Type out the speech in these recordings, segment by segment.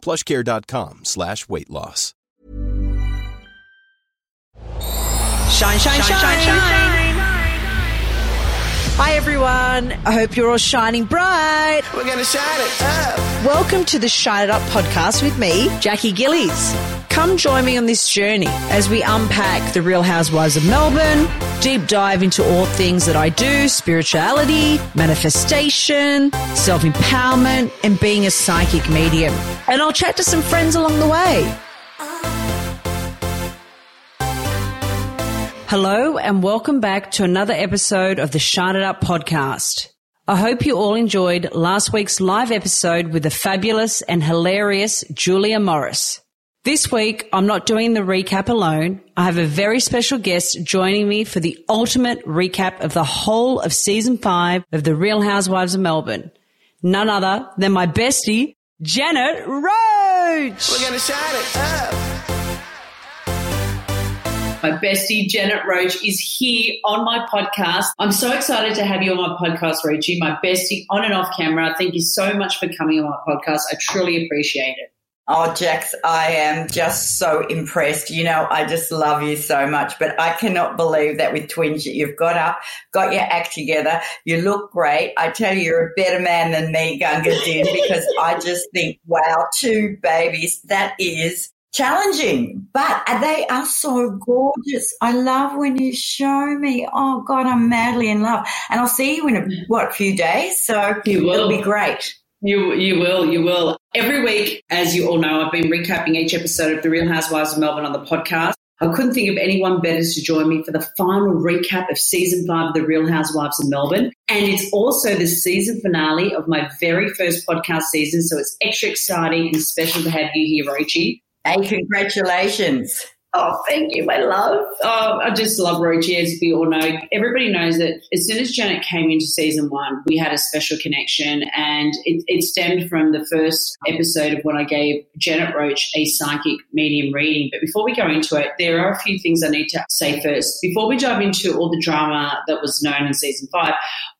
plushcare.com slash weight loss. Shine, shine, shine, shine, Hi, everyone. I hope you're all shining bright. We're going to shine it up. Welcome to the Shine It Up podcast with me, Jackie Gillies. Come join me on this journey as we unpack the Real Housewives of Melbourne, deep dive into all things that I do spirituality, manifestation, self empowerment, and being a psychic medium. And I'll chat to some friends along the way. Hello, and welcome back to another episode of the It Up podcast. I hope you all enjoyed last week's live episode with the fabulous and hilarious Julia Morris. This week, I'm not doing the recap alone. I have a very special guest joining me for the ultimate recap of the whole of season five of The Real Housewives of Melbourne. None other than my bestie, Janet Roach. We're going to shine it up. My bestie, Janet Roach, is here on my podcast. I'm so excited to have you on my podcast, Roachie, my bestie on and off camera. Thank you so much for coming on my podcast. I truly appreciate it. Oh, Jax, I am just so impressed. You know, I just love you so much, but I cannot believe that with twins, that you've got up, got your act together. You look great. I tell you, you're a better man than me, Gunga Din, because I just think, wow, two babies, that is challenging, but they are so gorgeous. I love when you show me. Oh God, I'm madly in love, and I'll see you in a what few days. So You will. it'll be great. You you will, you will. Every week, as you all know, I've been recapping each episode of The Real Housewives of Melbourne on the podcast. I couldn't think of anyone better to join me for the final recap of season five of The Real Housewives of Melbourne. And it's also the season finale of my very first podcast season. So it's extra exciting and special to have you here, Roachie. Hey, congratulations. Oh, thank you, my love. Oh, I just love Roachie, as we all know. Everybody knows that as soon as Janet came into season one, we had a special connection, and it, it stemmed from the first episode of when I gave Janet Roach a psychic medium reading. But before we go into it, there are a few things I need to say first. Before we dive into all the drama that was known in season five,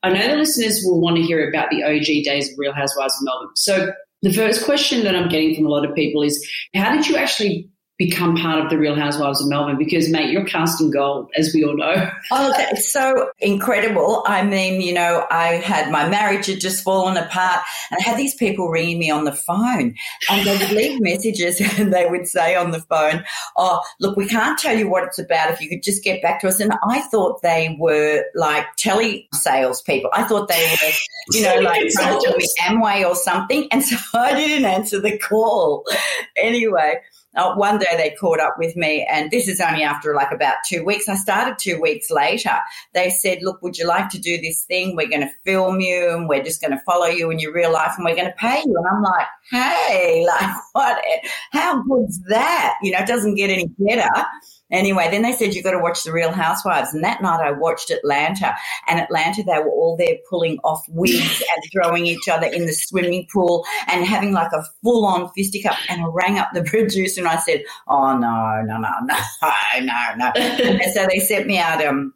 I know the listeners will want to hear about the OG days of Real Housewives of Melbourne. So the first question that I'm getting from a lot of people is, how did you actually become part of the Real Housewives of Melbourne? Because, mate, you're casting gold, as we all know. Oh, that's so incredible. I mean, you know, I had my marriage had just fallen apart and I had these people ringing me on the phone and they would leave messages and they would say on the phone, Oh, look, we can't tell you what it's about if you could just get back to us. And I thought they were like tele sales people. I thought they were, you know, like trying to be Amway or something. And so I didn't answer the call. Anyway, uh, one day they caught up with me, and this is only after like about two weeks. I started two weeks later. They said, Look, would you like to do this thing? We're going to film you, and we're just going to follow you in your real life, and we're going to pay you. And I'm like, Hey, like, what? How good's that? You know, it doesn't get any better. Anyway, then they said you've got to watch The Real Housewives. And that night I watched Atlanta. And Atlanta, they were all there pulling off wigs and throwing each other in the swimming pool and having like a full on fisticuff. And I rang up the producer and I said, Oh, no, no, no, no, no, no. and so they sent me out um,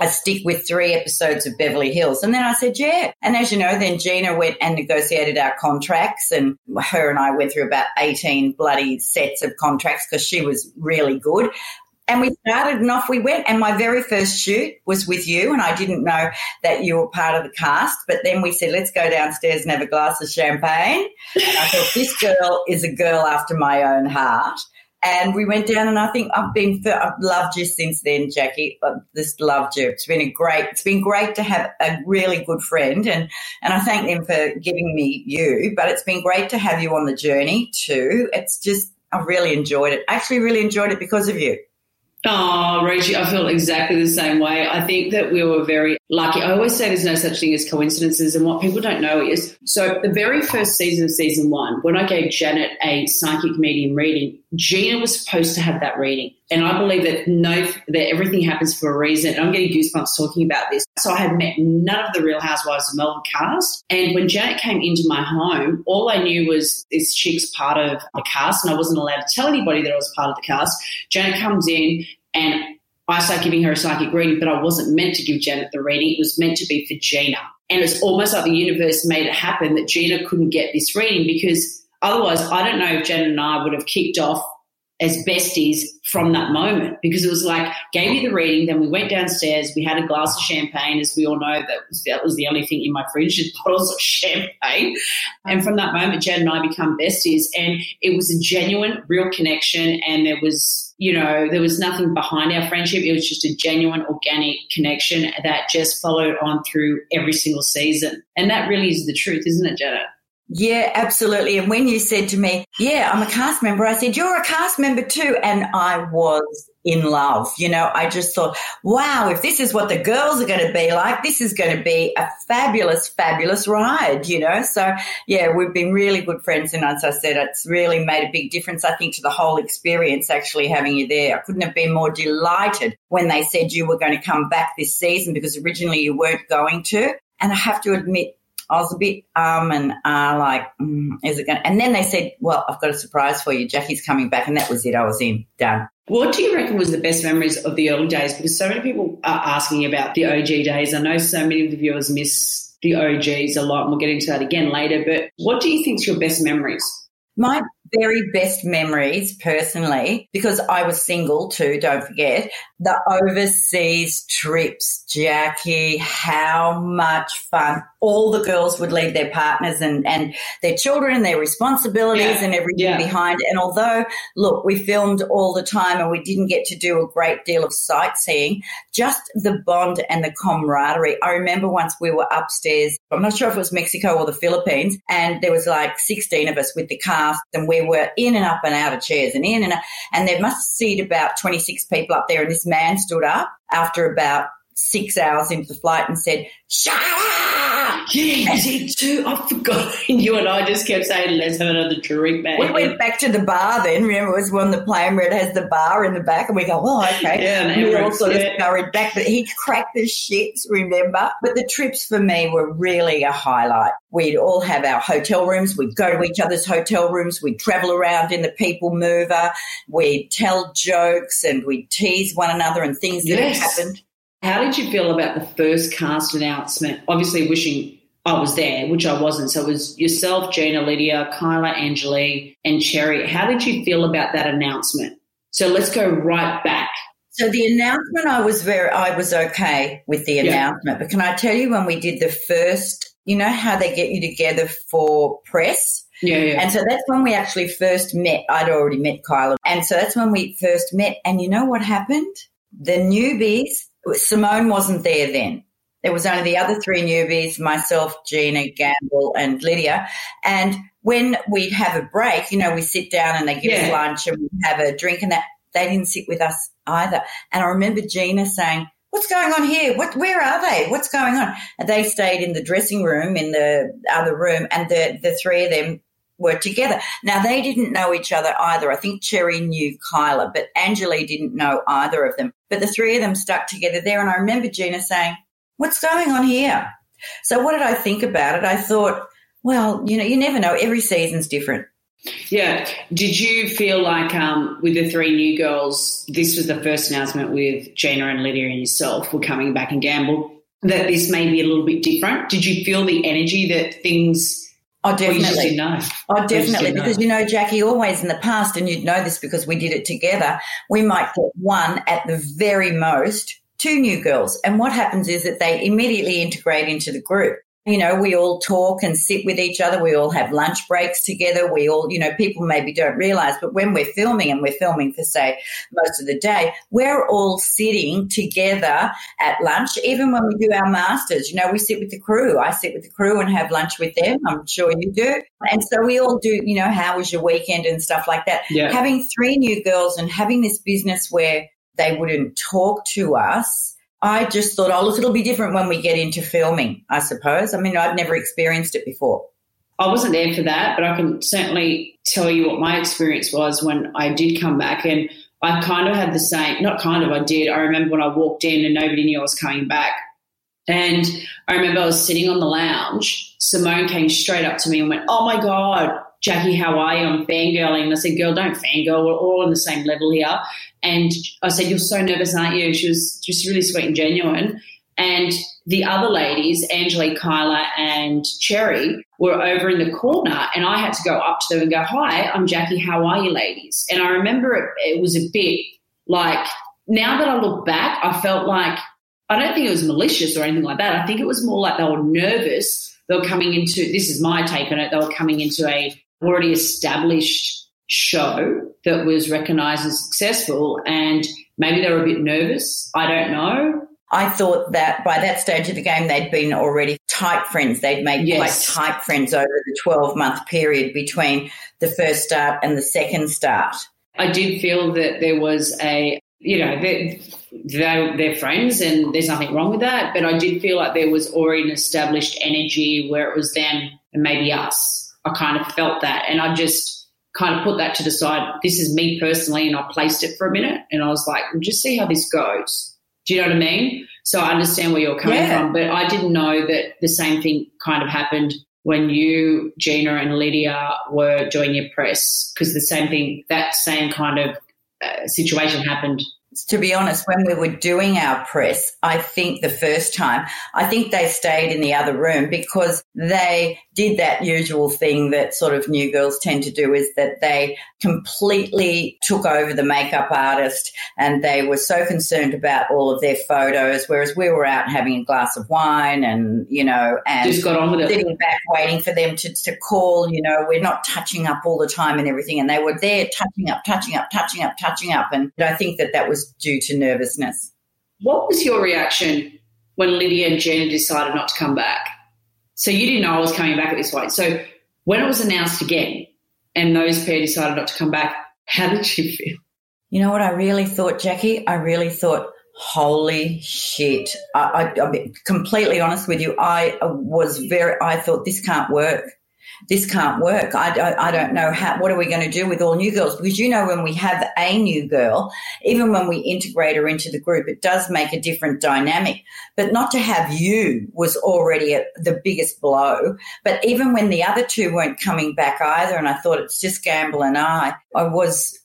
a stick with three episodes of Beverly Hills. And then I said, yeah. And as you know, then Gina went and negotiated our contracts and her and I went through about 18 bloody sets of contracts because she was really good. And we started and off we went. And my very first shoot was with you. And I didn't know that you were part of the cast. But then we said, let's go downstairs and have a glass of champagne. And I thought, this girl is a girl after my own heart. And we went down, and I think I've been, I've loved you since then, Jackie. I've just loved you. It's been a great, it's been great to have a really good friend, and and I thank them for giving me you. But it's been great to have you on the journey too. It's just, I've really enjoyed it. I actually really enjoyed it because of you. Oh, Reggie, I feel exactly the same way. I think that we were very lucky. I always say there's no such thing as coincidences, and what people don't know is so the very first season of season one, when I gave Janet a psychic medium reading, Gina was supposed to have that reading. And I believe that no, that everything happens for a reason. And I'm getting goosebumps talking about this. So I had met none of the Real Housewives of Melbourne cast. And when Janet came into my home, all I knew was this chick's part of the cast, and I wasn't allowed to tell anybody that I was part of the cast. Janet comes in and I start giving her a psychic reading, but I wasn't meant to give Janet the reading. It was meant to be for Gina. And it's almost like the universe made it happen that Gina couldn't get this reading because otherwise, I don't know if Janet and I would have kicked off as besties from that moment because it was like gave you the reading then we went downstairs we had a glass of champagne as we all know that was, that was the only thing in my fridge is bottles of champagne. And from that moment jen and i become besties and it was a genuine real connection and there was you know there was nothing behind our friendship. It was just a genuine organic connection that just followed on through every single season. And that really is the truth isn't it jenna yeah, absolutely. And when you said to me, Yeah, I'm a cast member, I said, You're a cast member too. And I was in love. You know, I just thought, wow, if this is what the girls are going to be like, this is going to be a fabulous, fabulous ride, you know? So, yeah, we've been really good friends. And as I said, it's really made a big difference, I think, to the whole experience actually having you there. I couldn't have been more delighted when they said you were going to come back this season because originally you weren't going to. And I have to admit, I was a bit um and uh, like, mm, is it going? And then they said, "Well, I've got a surprise for you. Jackie's coming back," and that was it. I was in done. What do you reckon was the best memories of the early days? Because so many people are asking about the OG days. I know so many of the viewers miss the OGs a lot, and we'll get into that again later. But what do you think's your best memories? My very best memories personally, because I was single too, don't forget, the overseas trips, Jackie, how much fun. All the girls would leave their partners and, and their children, and their responsibilities yeah. and everything yeah. behind. And although, look, we filmed all the time and we didn't get to do a great deal of sightseeing, just the bond and the camaraderie. I remember once we were upstairs, I'm not sure if it was Mexico or the Philippines, and there was like 16 of us with the cast and we were in and up and out of chairs and in and out, and there must seat about 26 people up there. And this man stood up after about six hours into the flight and said, shut up! Yeah, you did too. I forgot. You and I just kept saying, let's have another drink, man. We went back to the bar then. Remember, it was on the plane where it has the bar in the back, and we go, oh, okay. Yeah, and we all sort yeah. of scurried back, but he cracked the shits, remember? But the trips for me were really a highlight. We'd all have our hotel rooms. We'd go to each other's hotel rooms. We'd travel around in the people mover. We'd tell jokes and we'd tease one another and things that had happened. How did you feel about the first cast announcement? Obviously, wishing I was there, which I wasn't. So it was yourself, Gina, Lydia, Kyla, Anjali, and Cherry. How did you feel about that announcement? So let's go right back. So the announcement, I was very, I was okay with the announcement. Yeah. But can I tell you when we did the first, you know how they get you together for press? Yeah, yeah. And so that's when we actually first met. I'd already met Kyla. And so that's when we first met. And you know what happened? The newbies Simone wasn't there then. There was only the other three newbies, myself, Gina, Gamble, and Lydia. And when we'd have a break, you know, we sit down and they give yeah. us lunch and we have a drink and that they didn't sit with us either. And I remember Gina saying, What's going on here? What where are they? What's going on? And they stayed in the dressing room in the other room and the, the three of them were together. Now they didn't know each other either. I think Cherry knew Kyla, but Anjali didn't know either of them. But the three of them stuck together there. And I remember Gina saying, What's going on here? So what did I think about it? I thought, well, you know, you never know. Every season's different. Yeah. Did you feel like um, with the three new girls, this was the first announcement with Gina and Lydia and yourself were coming back and gamble, that this may be a little bit different? Did you feel the energy that things Oh, definitely. No. Oh, definitely. Because, you know, Jackie, always in the past, and you'd know this because we did it together, we might get one at the very most, two new girls. And what happens is that they immediately integrate into the group you know, we all talk and sit with each other. We all have lunch breaks together. We all, you know, people maybe don't realize, but when we're filming and we're filming for, say, most of the day, we're all sitting together at lunch. Even when we do our masters, you know, we sit with the crew. I sit with the crew and have lunch with them. I'm sure you do. And so we all do, you know, how was your weekend and stuff like that. Yeah. Having three new girls and having this business where they wouldn't talk to us I just thought, oh, look, it'll be different when we get into filming, I suppose. I mean, I've never experienced it before. I wasn't there for that, but I can certainly tell you what my experience was when I did come back. And I kind of had the same, not kind of, I did. I remember when I walked in and nobody knew I was coming back. And I remember I was sitting on the lounge. Simone came straight up to me and went, Oh my God, Jackie, how are you? I'm fangirling. And I said, Girl, don't fangirl. We're all on the same level here. And I said, You're so nervous, aren't you? She was just really sweet and genuine. And the other ladies, Angelique, Kyla, and Cherry, were over in the corner, and I had to go up to them and go, Hi, I'm Jackie. How are you, ladies? And I remember it, it was a bit like, now that I look back, I felt like, I don't think it was malicious or anything like that. I think it was more like they were nervous. They were coming into, this is my take on it, they were coming into a already established show that was recognized as successful, and maybe they were a bit nervous. I don't know. I thought that by that stage of the game, they'd been already tight friends. They'd made Yes. quite tight friends over the 12 month period between the first start and the second start. I did feel that there was a, you know, they, they, they're friends and there's nothing wrong with that. But I did feel like there was already an established energy where it was them and maybe us. I kind of felt that. And I just kind of put that to the side. This is me personally. And I placed it for a minute and I was like, we'll just see how this goes. Do you know what I mean? So I understand where you're coming Yeah. from. But I didn't know that the same thing kind of happened when you, Gina, and Lydia were doing your press because the same thing, that same kind of uh, situation happened. To be honest, when we were doing our press, I think the first time, I think they stayed in the other room because they did that usual thing that sort of new girls tend to do is that they completely took over the makeup artist and they were so concerned about all of their photos, whereas we were out having a glass of wine and, you know, and Just got on with it. sitting back waiting for them to, to call, you know, we're not touching up all the time and everything. And they were there touching up, touching up, touching up, touching up. And I think that that was due to nervousness. What was your reaction when Lydia and Gina decided not to come back? So you didn't know I was coming back at this point. So when it was announced again and those pair decided not to come back, how did you feel? You know what I really thought, Jackie? I really thought, holy shit. I, I, I'll be completely honest with you. I was very, I thought this can't work. This can't work. I don't, I don't know how, what are we going to do with all new girls? Because you know, when we have a new girl, even when we integrate her into the group, it does make a different dynamic. But not to have you was already a, the biggest blow. But even when the other two weren't coming back either, and I thought it's just Gamble and I, I was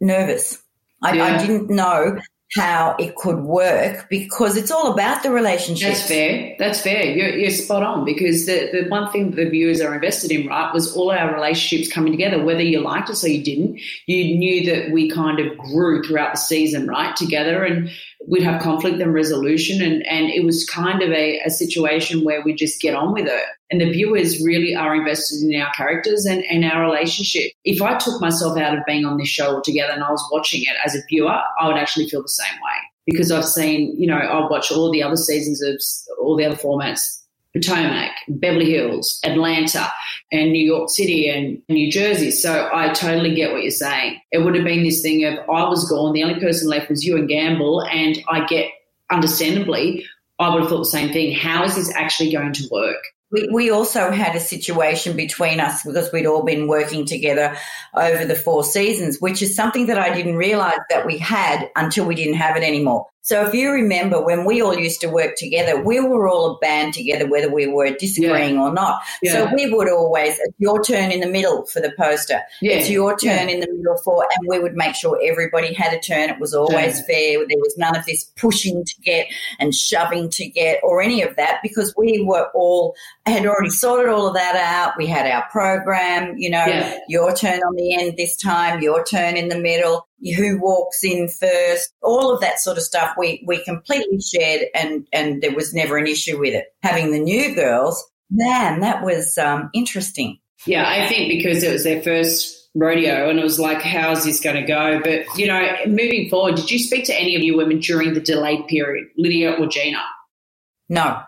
nervous. I, Yeah. I didn't know how it could work because it's all about the relationship. That's fair. That's fair. You're, you're spot on because the, the one thing the viewers are invested in, right, was all our relationships coming together, whether you liked us or you didn't. You knew that we kind of grew throughout the season, right, together and we'd have conflict and resolution. And, and it was kind of a, a situation where we just get on with it. And the viewers really are invested in our characters and, and our relationship. If I took myself out of being on this show altogether and I was watching it as a viewer, I would actually feel the same way because I've seen, you know, I've watched all the other seasons of all the other formats Potomac, Beverly Hills, Atlanta, and New York City and New Jersey. So I totally get what you're saying. It would have been this thing of I was gone, the only person left was you and Gamble, and I get, understandably, I would have thought the same thing. How is this actually going to work? We, we also had a situation between us because we'd all been working together over the four seasons, which is something that I didn't realize that we had until we didn't have it anymore. So if you remember when we all used to work together, we were all a band together, whether we were disagreeing or not. So we would always, it's your turn in the middle for the poster. Yeah. It's your turn Yeah. in the middle for, and we would make sure everybody had a turn. It was always fair. There was none of this pushing to get and shoving to get or any of that because we were all had already sorted all of that out. We had our program, you know, Yeah. your turn on the end this time, your turn in the middle, who walks in first, all of that sort of stuff we, we completely shared and, and there was never an issue with it. Having the new girls, man, that was um, interesting. Yeah, I think because it was their first rodeo and it was like, how's this going to go? But, you know, moving forward, did you speak to any of your women during the delayed period, Lydia or Gina? No,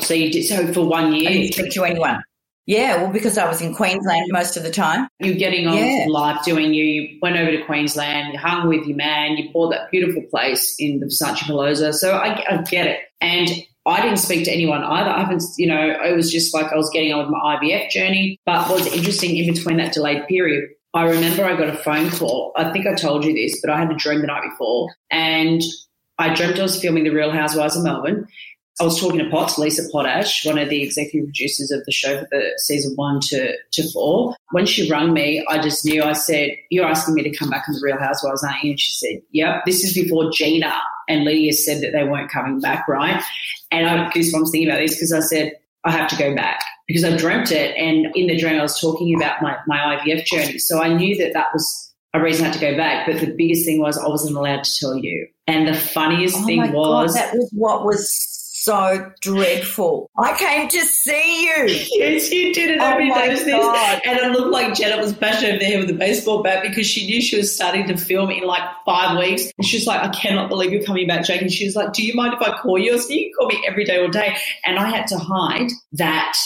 So you did so for one I year. didn't speak to anyone. Yeah, well, because I was in Queensland most of the time. You're getting on Yeah. with life doing you. You went over to Queensland, you hung with your man, you bought that beautiful place in the Versace Palazzo. So I, I get it. And I didn't speak to anyone either. I haven't, you know, it was just like I was getting on with my IVF journey. But what was interesting in between that delayed period, I remember I got a phone call. I think I told you this, but I had a dream the night before. And I dreamt I was filming The Real Housewives of Melbourne. I was talking to Potts, Lisa Potash, one of the executive producers of the show for the season one to, to four. When she rang me, I just knew I said, You're asking me to come back on the Real Housewives, aren't you? And she said, Yep. This is before Gina and Lydia said that they weren't coming back, right? And I had goosebumps thinking about this because I said, I have to go back because I dreamt it. And in the dream, I was talking about my, my IVF journey. So I knew that that was a reason I had to go back. But the biggest thing was I wasn't allowed to tell you. And the funniest Oh thing my was. God, that was what was so dreadful. I came to see you. Yes, you did it Oh every my day. this. God. And it looked like Janet was bashing over the head with a baseball bat because she knew she was starting to film in like five weeks. And she was like, I cannot believe you're coming back, Jake. And she was like, Do you mind if I call you? I said, You can call me every day all day. And I had to hide that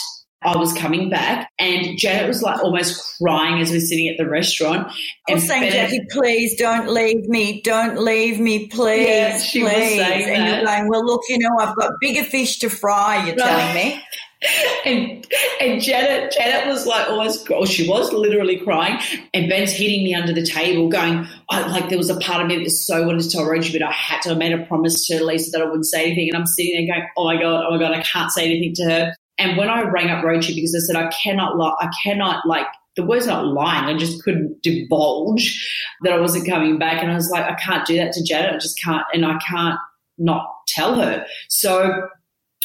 I was coming back. And Janet was like almost crying as we're sitting at the restaurant. I was saying, Jackie, please don't leave me. Don't leave me, please. Yeah, she was please. saying and that. you're going, well, look, you know, I've got bigger fish to fry, you're Right. telling me. and and Janet Janet was like almost oh she was literally crying and Ben's hitting me under the table going I, like there was a part of me that was so wanted to tell Rosie but I had to I made a promise to Lisa that I wouldn't say anything and I'm sitting there going oh my god oh my god I can't say anything to her and when I rang up Rosie because I said I cannot lie I cannot like the word's not lying. I just couldn't divulge that I wasn't coming back. And I was like I can't do that to Janet. I just can't and I can't not tell her. So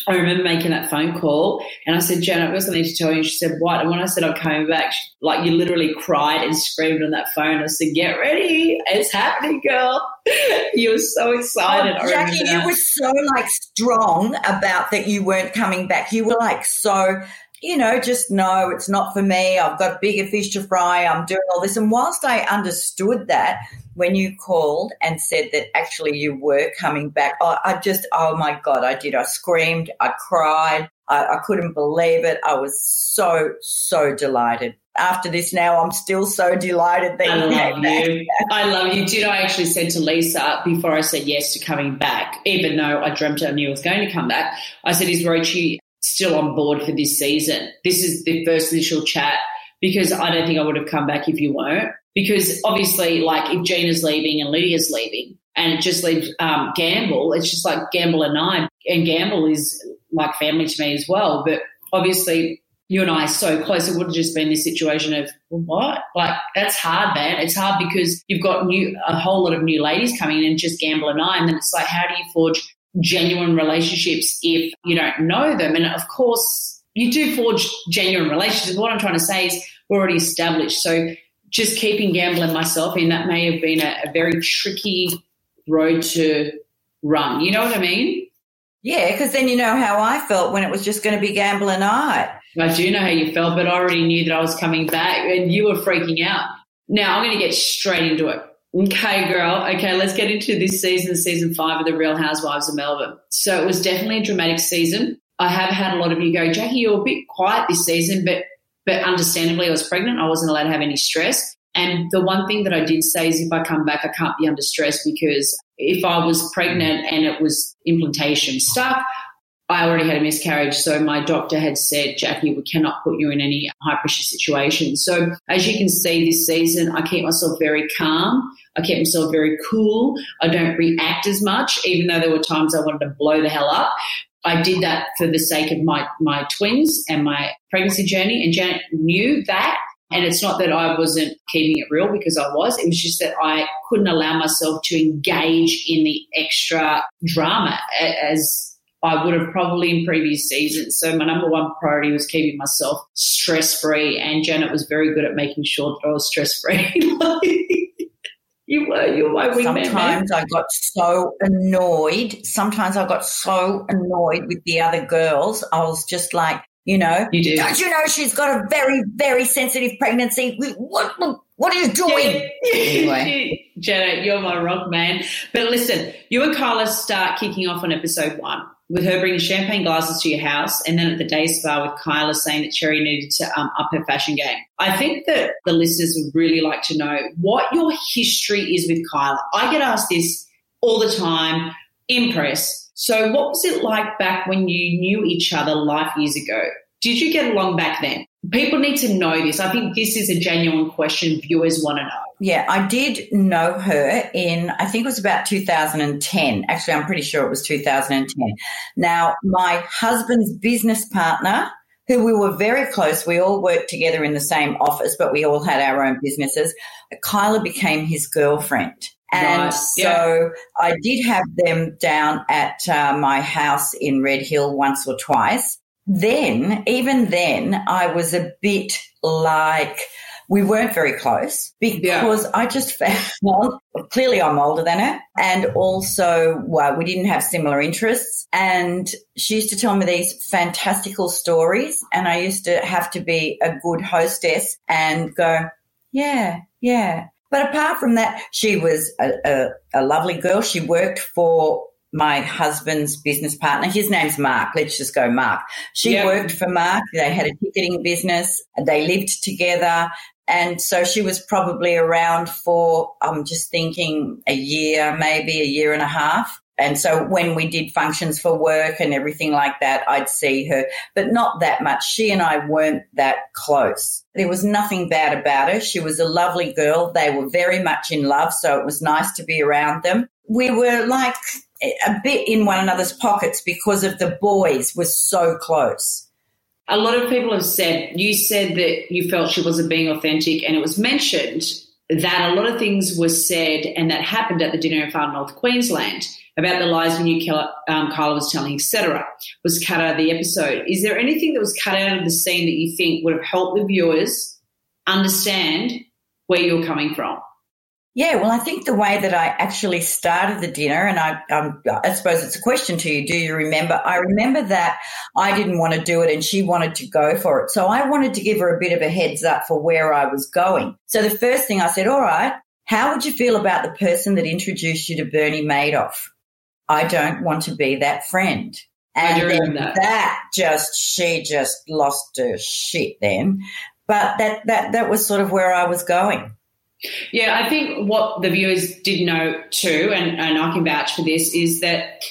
I remember making that phone call and I said, Janet, I've got something to tell you. And she said, What? And when I said I'm coming back, she, like you literally cried and screamed on that phone. I said, Get ready. It's happening, girl. you were so excited. Oh, Jackie, you were so like strong about that you weren't coming back. You were like so, you know, just no, it's not for me. I've got bigger fish to fry. I'm doing all this. And whilst I understood that, when you called and said that actually you were coming back, I, I just, oh my God, I did. I screamed, I cried, I, I couldn't believe it. I was so, so delighted. After this now, I'm still so delighted that I you came love you. I love you. Did I actually said to Lisa before I said yes to coming back, even though I dreamt I knew I was going to come back, I said, Is Roachie still on board for this season? This is the first initial chat because I don't think I would have come back if you weren't. Because obviously, like if Gina's leaving and Lydia's leaving and it just leaves um, Gamble, it's just like Gamble and I. And Gamble is like family to me as well. But obviously, you and I are so close, it would have just been this situation of well, what? Like that's hard, man. It's hard because you've got new a whole lot of new ladies coming in, and just Gamble and I, and then it's like, how do you forge genuine relationships if you don't know them? And of course, you do forge genuine relationships. What I'm trying to say is we're already established. So just keeping gambling myself in that may have been a, a very tricky road to run. You know what I mean? Yeah, because then you know how I felt when it was just going to be gambling I. I do know how you felt, but I already knew that I was coming back and you were freaking out. Now I'm going to get straight into it. Okay, girl. Okay, let's get into this season, season five of The Real Housewives of Melbourne. So it was definitely a dramatic season. I have had a lot of you go, Jackie, you're a bit quiet this season, but but understandably, I was pregnant. I wasn't allowed to have any stress. And the one thing that I did say is if I come back, I can't be under stress because if I was pregnant and it was implantation stuff, I already had a miscarriage. So my doctor had said, Jackie, we cannot put you in any high pressure situation. So as you can see this season, I keep myself very calm. I kept myself very cool. I don't react as much, even though there were times I wanted to blow the hell up. I did that for the sake of my, my twins and my pregnancy journey. And Janet knew that. And it's not that I wasn't keeping it real because I was. It was just that I couldn't allow myself to engage in the extra drama as I would have probably in previous seasons. So my number one priority was keeping myself stress free. And Janet was very good at making sure that I was stress free. you were, you were my wingman. man. Sometimes I got so annoyed. Sometimes I got so annoyed with the other girls. I was just like, you know, You did. don't you know she's got a very, very sensitive pregnancy? What, what, what are you doing? Anyway. Janet, you're my rock man. But listen, you and Kyla start kicking off on episode one with her bringing champagne glasses to your house, and then at the day spa with Kyla saying that Cherry needed to um, up her fashion game. I think that the listeners would really like to know what your history is with Kyla. I get asked this all the time in press. So, what was it like back when you knew each other life years ago? Did you get along back then? People need to know this. I think this is a genuine question viewers want to know. Yeah, I did know her in, I think it was about 2010. Actually, I'm pretty sure it was 2010. Now, my husband's business partner, who we were very close, we all worked together in the same office, but we all had our own businesses. Kyla became his girlfriend. And Right, so yeah. I did have them down at uh, my house in Red Hill once or twice. Then, even then, I was a bit like, we weren't very close because I just found clearly I'm older than her. And also, well, we didn't have similar interests. And she used to tell me these fantastical stories. And I used to have to be a good hostess and go, yeah, yeah. But apart from that, she was a, a, a lovely girl. She worked for my husband's business partner. His name's Mark. Let's just go Mark. She Yeah. worked for Mark. They had a ticketing business. They lived together. And so she was probably around for, I'm just thinking, a year, maybe a year and a half. And so when we did functions for work and everything like that, I'd see her, but not that much. She and I weren't that close. There was nothing bad about her. She was a lovely girl. They were very much in love. So it was nice to be around them. We were like a bit in one another's pockets because of the boys were so close. A lot of people have said, you said that you felt she wasn't being authentic, and it was mentioned that a lot of things were said and that happened at the dinner in Far North Queensland about the lies we knew Kyla, um, Kyla was telling, etc., was cut out of the episode. Is there anything that was cut out of the scene that you think would have helped the viewers understand where you're coming from? Yeah, well, I think the way that I actually started the dinner, and I, um, I suppose it's a question to you. Do you remember? I remember that I didn't want to do it, and she wanted to go for it. So I wanted to give her a bit of a heads up for where I was going. So the first thing I said, "All right, how would you feel about the person that introduced you to Bernie Madoff?" I don't want to be that friend. And then that. that just she just lost her shit then. But that that that was sort of where I was going. Yeah, I think what the viewers did know too, and, and I can vouch for this, is that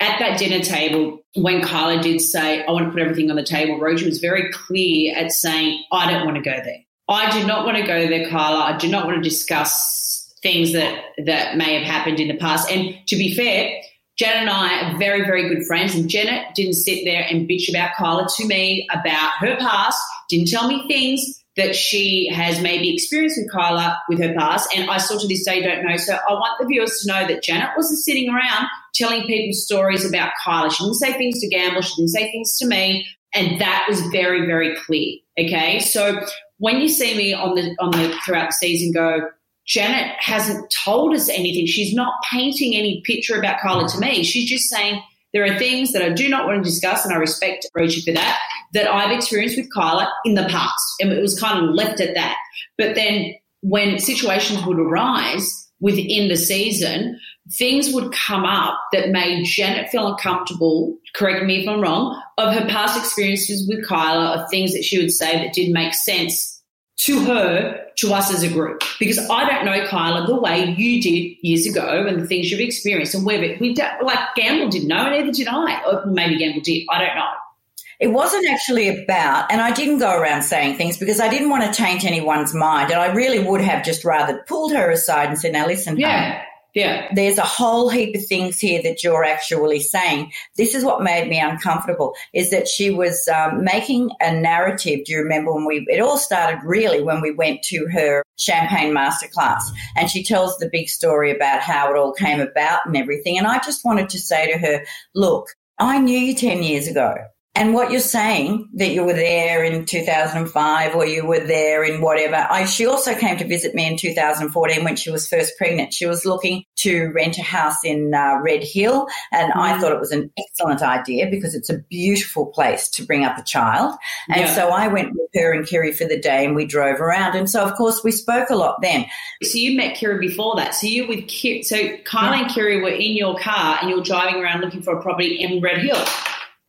at that dinner table, when Carla did say, I want to put everything on the table, Roger was very clear at saying, I don't want to go there. I do not want to go there, Carla. I do not want to discuss things that, that may have happened in the past. And to be fair, Janet and I are very, very good friends, and Janet didn't sit there and bitch about Carla to me about her past, didn't tell me things that she has maybe experienced with Kyla with her past, and I still to this day don't know. So I want the viewers to know that Janet wasn't sitting around telling people stories about Kyla. She didn't say things to Gamble, she didn't say things to me, and that was very, very clear. Okay, so when you see me on the on the throughout the season go, Janet hasn't told us anything. She's not painting any picture about Kyla to me. She's just saying there are things that I do not want to discuss, and I respect Roachie for that, that I've experienced with Kyla in the past. And it was kind of left at that. But then when situations would arise within the season, things would come up that made Janet feel uncomfortable, correct me if I'm wrong, of her past experiences with Kyla, of things that she would say that didn't make sense to her, to us as a group. Because I don't know Kyla the way you did years ago and the things you've experienced. And we've, we like Gamble didn't know, neither did I. Or maybe Gamble did. I don't know. It wasn't actually about, and I didn't go around saying things because I didn't want to taint anyone's mind. And I really would have just rather pulled her aside and said, now listen, Yeah. Yeah. there's a whole heap of things here that you're actually saying. This is what made me uncomfortable is that she was um, making a narrative. Do you remember when we, it all started really when we went to her champagne masterclass and she tells the big story about how it all came about and everything. And I just wanted to say to her, look, I knew you 10 years ago. And what you're saying that you were there in 2005 or you were there in whatever. I, she also came to visit me in 2014 when she was first pregnant. She was looking to rent a house in uh, Red Hill. And I Mm. thought it was an excellent idea because it's a beautiful place to bring up a child. And Yeah. so I went with her and Kiri for the day and we drove around. And so, of course, we spoke a lot then. So you met Kiri before that. So you with Kiri, so Kyla and Kiri were in your car and you were driving around looking for a property in Red Hill.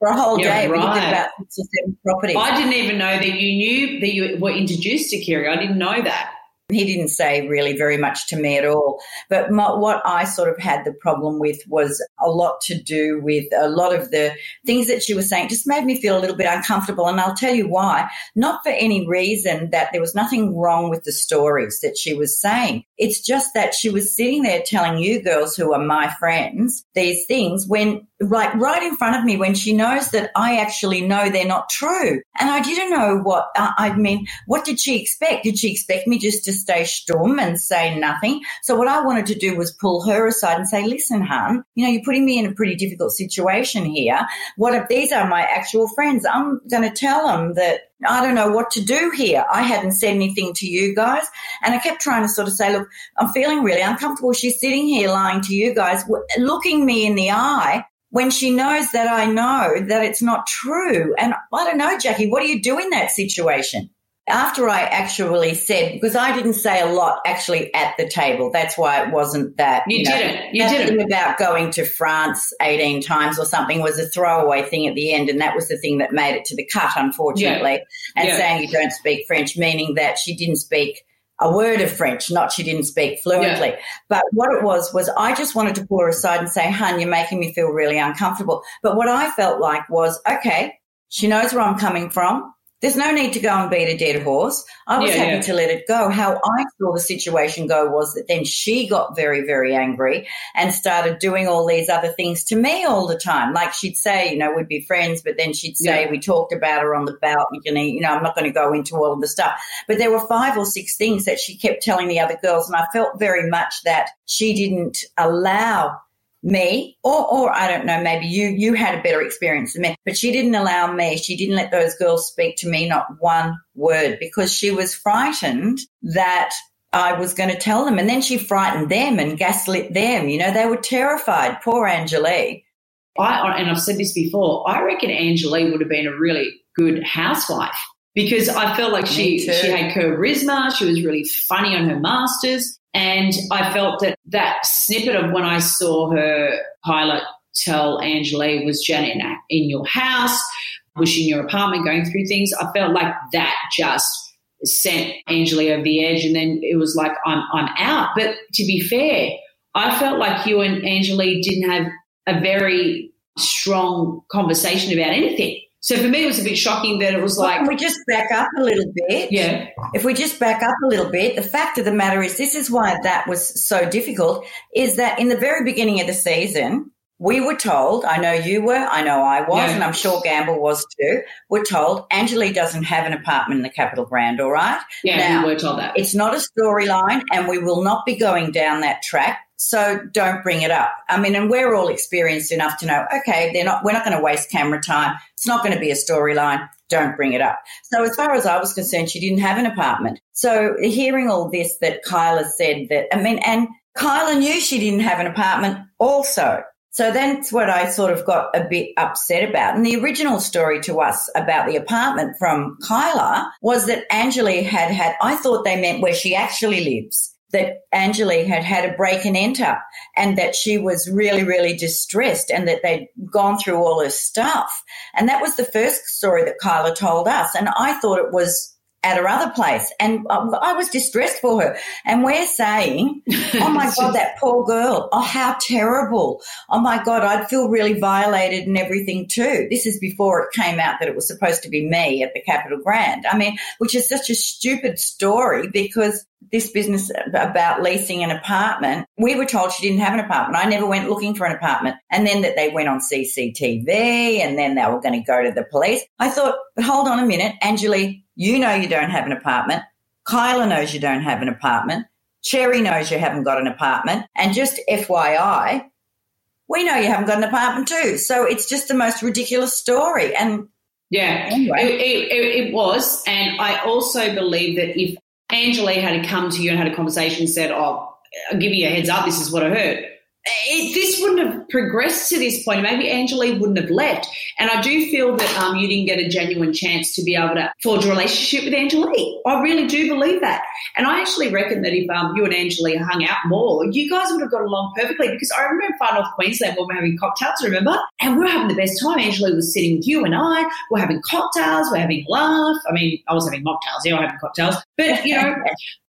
For a whole Yeah, day, we did about six or seven properties. I didn't even know that you knew that you were introduced to Kiri. I didn't know that. He didn't say really very much to me at all. But my, what I sort of had the problem with was a lot to do with a lot of the things that she was saying just made me feel a little bit uncomfortable. And I'll tell you why. Not for any reason that there was nothing wrong with the stories that she was saying. It's just that she was sitting there telling you girls who are my friends these things when like right in front of me when she knows that I actually know they're not true. And I didn't know what, uh, I mean, what did she expect? Did she expect me just to stay stum and say nothing? So what I wanted to do was pull her aside and say, listen, hun, you know, you're putting me in a pretty difficult situation here. What if these are my actual friends? I'm going to tell them that I don't know what to do here. I hadn't said anything to you guys. And I kept trying to sort of say, look, I'm feeling really uncomfortable. She's sitting here lying to you guys, looking me in the eye when she knows that I know that it's not true. And I don't know, Jackie, what do you do in that situation? After I actually said, because I didn't say a lot actually at the table. That's why it wasn't that. You, you know, didn't. You didn't. About going to France 18 times or something was a throwaway thing at the end. And that was the thing that made it to the cut, unfortunately. Yeah. And yeah. saying you don't speak French, meaning that she didn't speak a word of French, not she didn't speak fluently. Yeah. But what it was, was I just wanted to pull her aside and say, hun, you're making me feel really uncomfortable. But what I felt like was, okay, she knows where I'm coming from. There's no need to go and beat a dead horse. I was yeah, happy yeah. to let it go. How I saw the situation go was that then she got very, very angry and started doing all these other things to me all the time. Like she'd say, you know, we'd be friends, but then she'd say, yeah. we talked about her on the balcony. You know, I'm not going to go into all of the stuff. But there were five or six things that she kept telling the other girls. And I felt very much that she didn't allow me or or I don't know maybe you you had a better experience than me but she didn't allow me. She didn't let those girls speak to me not one word because she was frightened that I was going to tell them. And then she frightened them and gaslit them. You know they were terrified. Poor Anjali I and I've said this before I reckon Anjali would have been a really good housewife because I felt like she she had charisma she was really funny on her masters and I felt that that snippet of when I saw her pilot tell Anjali was Janet in your house, was she in your apartment going through things, I felt like that just sent Anjali over the edge. And then it was like, I'm, I'm out. But to be fair, I felt like you and Anjali didn't have a very strong conversation about anything. So for me, it was a bit shocking that it was like. Can we just back up a little bit? Yeah. If we just back up a little bit, the fact of the matter is, this is why that was so difficult, is that in the very beginning of the season, we were told, I know you were, I know I was, yeah. and I'm sure Gamble was too, we're told Anjali doesn't have an apartment in the Capitol Grand, all right? Yeah, now, we were told that. It's not a storyline, and we will not be going down that track so don't bring it up. I mean, and we're all experienced enough to know, okay, they're not, we're not going to waste camera time. It's not going to be a storyline. Don't bring it up. So as far as I was concerned, she didn't have an apartment. So hearing all this that Kyla said that, I mean, and Kyla knew she didn't have an apartment also. So that's what I sort of got a bit upset about. And the original story to us about the apartment from Kyla was that Anjali had had, I thought they meant where she actually lives that Anjali had had a break and enter and that she was really, really distressed and that they'd gone through all her stuff. And that was the first story that Kyla told us. And I thought it was at her other place. And I was distressed for her. And we're saying, oh my God, that poor girl. Oh, how terrible. Oh my God, I'd feel really violated and everything too. This is before it came out that it was supposed to be me at the Capitol Grand. I mean, which is such a stupid story because this business about leasing an apartment, we were told she didn't have an apartment. I never went looking for an apartment. And then that they went on CCTV and then they were going to go to the police. I thought, but hold on a minute, Anjali, you know you don't have an apartment. Kyla knows you don't have an apartment. Cherry knows you haven't got an apartment. And just FYI, we know you haven't got an apartment too. So it's just the most ridiculous story. And yeah, anyway. it, it, it, was. And I also believe that if Anjali had come to you and had a conversation and said, Oh, I'll give you a heads up, this is what I heard this wouldn't have progressed to this point. Maybe Anjali wouldn't have left. And I do feel that um, you didn't get a genuine chance to be able to forge a relationship with Anjali. I really do believe that. And I actually reckon that if um, you and Anjali hung out more, you guys would have got along perfectly. Because I remember Far North Queensland when we were having cocktails, remember? And we are having the best time. Anjali was sitting with you and I. We're having cocktails. We're having a laugh. I mean, I was having mocktails. Yeah, I having cocktails. But, you know,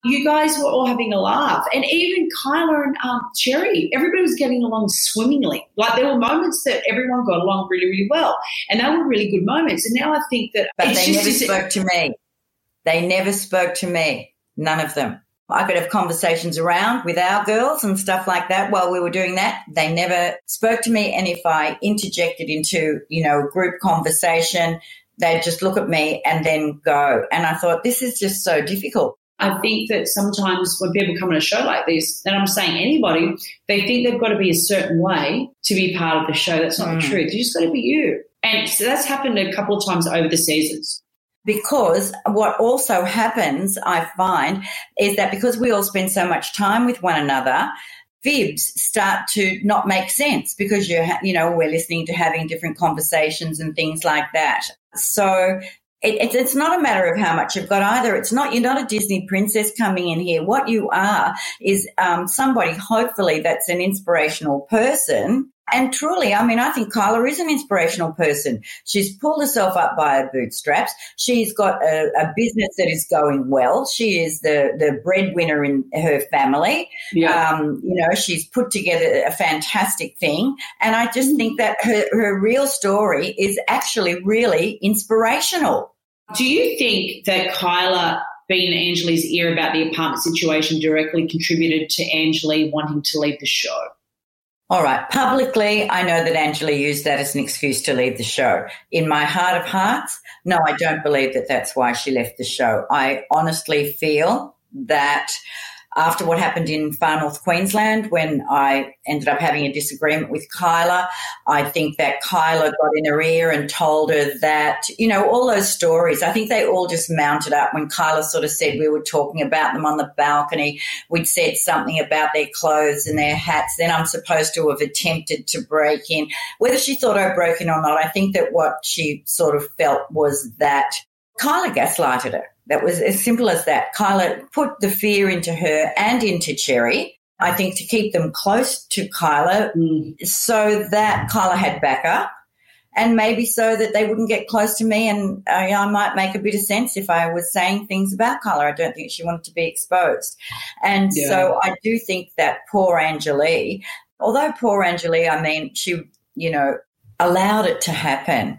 you guys were all having a laugh. And even Kyla and um, Cherry, everybody was getting along swimmingly. Like there were moments that everyone got along really, really well. And they were really good moments. And now I think that. But they never spoke to me. They never spoke to me. None of them. I could have conversations around with our girls and stuff like that while we were doing that. They never spoke to me. And if I interjected into, you know, a group conversation, they'd just look at me and then go. And I thought, this is just so difficult. I think that sometimes when people come on a show like this, and I'm saying anybody, they think they've got to be a certain way to be part of the show. That's not mm. the truth. You just got to be you. And so that's happened a couple of times over the seasons. Because what also happens, I find, is that because we all spend so much time with one another, fibs start to not make sense because you're, you know, we're listening to having different conversations and things like that. So it, it's not a matter of how much you've got either. It's not, you're not a Disney princess coming in here. What you are is um, somebody, hopefully, that's an inspirational person. And truly, I mean, I think Kyla is an inspirational person. She's pulled herself up by her bootstraps. She's got a, a business that is going well. She is the, the breadwinner in her family. Yeah. Um, you know, she's put together a fantastic thing. And I just think that her, her real story is actually really inspirational. Do you think that Kyla being in Angelique's ear about the apartment situation directly contributed to Angelique wanting to leave the show? All right. Publicly, I know that Angela used that as an excuse to leave the show. In my heart of hearts, no, I don't believe that that's why she left the show. I honestly feel that after what happened in far north Queensland when I ended up having a disagreement with Kyla. I think that Kyla got in her ear and told her that, you know, all those stories, I think they all just mounted up when Kyla sort of said we were talking about them on the balcony. We'd said something about their clothes and their hats. Then I'm supposed to have attempted to break in. Whether she thought I broke in or not, I think that what she sort of felt was that Kyla gaslighted her. That was as simple as that. Kyla put the fear into her and into Sherry. I think to keep them close to Kyla mm. so that Kyla had backup and maybe so that they wouldn't get close to me and uh, I might make a bit of sense if I was saying things about Kyla. I don't think she wanted to be exposed. And yeah. so I do think that poor Anjali, although poor Anjali, I mean, she, you know, allowed it to happen.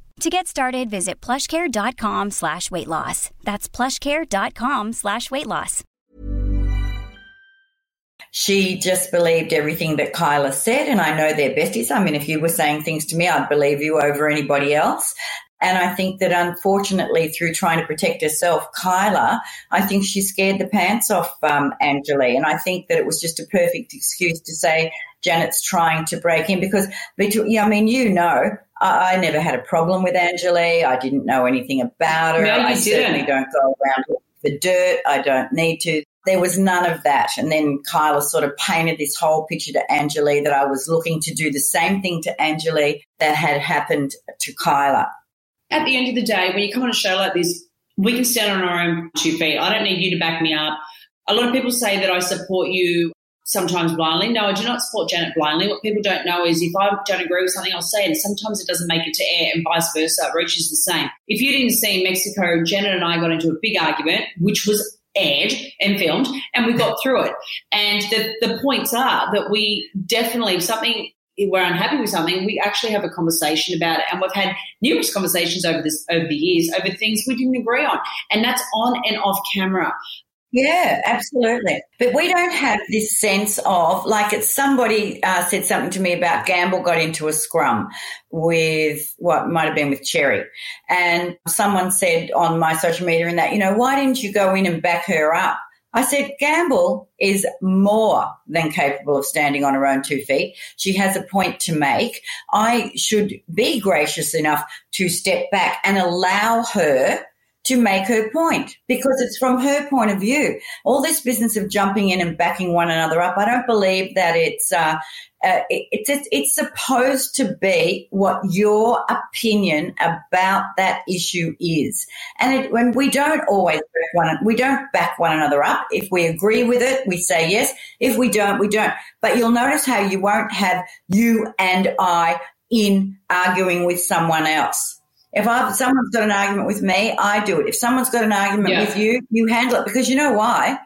To get started, visit plushcare.com slash weight loss. That's plushcare.com slash weight loss. She just believed everything that Kyla said, and I know they're besties. I mean, if you were saying things to me, I'd believe you over anybody else. And I think that unfortunately, through trying to protect herself, Kyla, I think she scared the pants off um, Anjali. And I think that it was just a perfect excuse to say Janet's trying to break in because, yeah, I mean, you know, I, I never had a problem with Anjali. I didn't know anything about her. No, I didn't. certainly don't go around the dirt. I don't need to. There was none of that. And then Kyla sort of painted this whole picture to Anjali that I was looking to do the same thing to Anjali that had happened to Kyla. At the end of the day, when you come on a show like this, we can stand on our own two feet. I don't need you to back me up. A lot of people say that I support you sometimes blindly. No, I do not support Janet blindly. What people don't know is if I don't agree with something, I'll say it. And sometimes it doesn't make it to air and vice versa. It reaches the same. If you didn't see Mexico, Janet and I got into a big argument, which was aired and filmed, and we got through it. And the, the points are that we definitely, something we're unhappy with something, we actually have a conversation about it. And we've had numerous conversations over this over the years over things we didn't agree on. And that's on and off camera. Yeah, absolutely. But we don't have this sense of like it's somebody uh, said something to me about Gamble got into a scrum with what might have been with Sherry, and someone said on my social media and that you know why didn't you go in and back her up? I said, Gamble is more than capable of standing on her own two feet. She has a point to make. I should be gracious enough to step back and allow her to make her point because it's from her point of view. All this business of jumping in and backing one another up, I don't believe that it's uh, uh, it, it's it's supposed to be what your opinion about that issue is, and it, when we don't always back one, we don't back one another up. If we agree with it, we say yes. If we don't, we don't. But you'll notice how you won't have you and I in arguing with someone else. If I've, someone's got an argument with me, I do it. If someone's got an argument Yeah. with you, you handle it because you know why?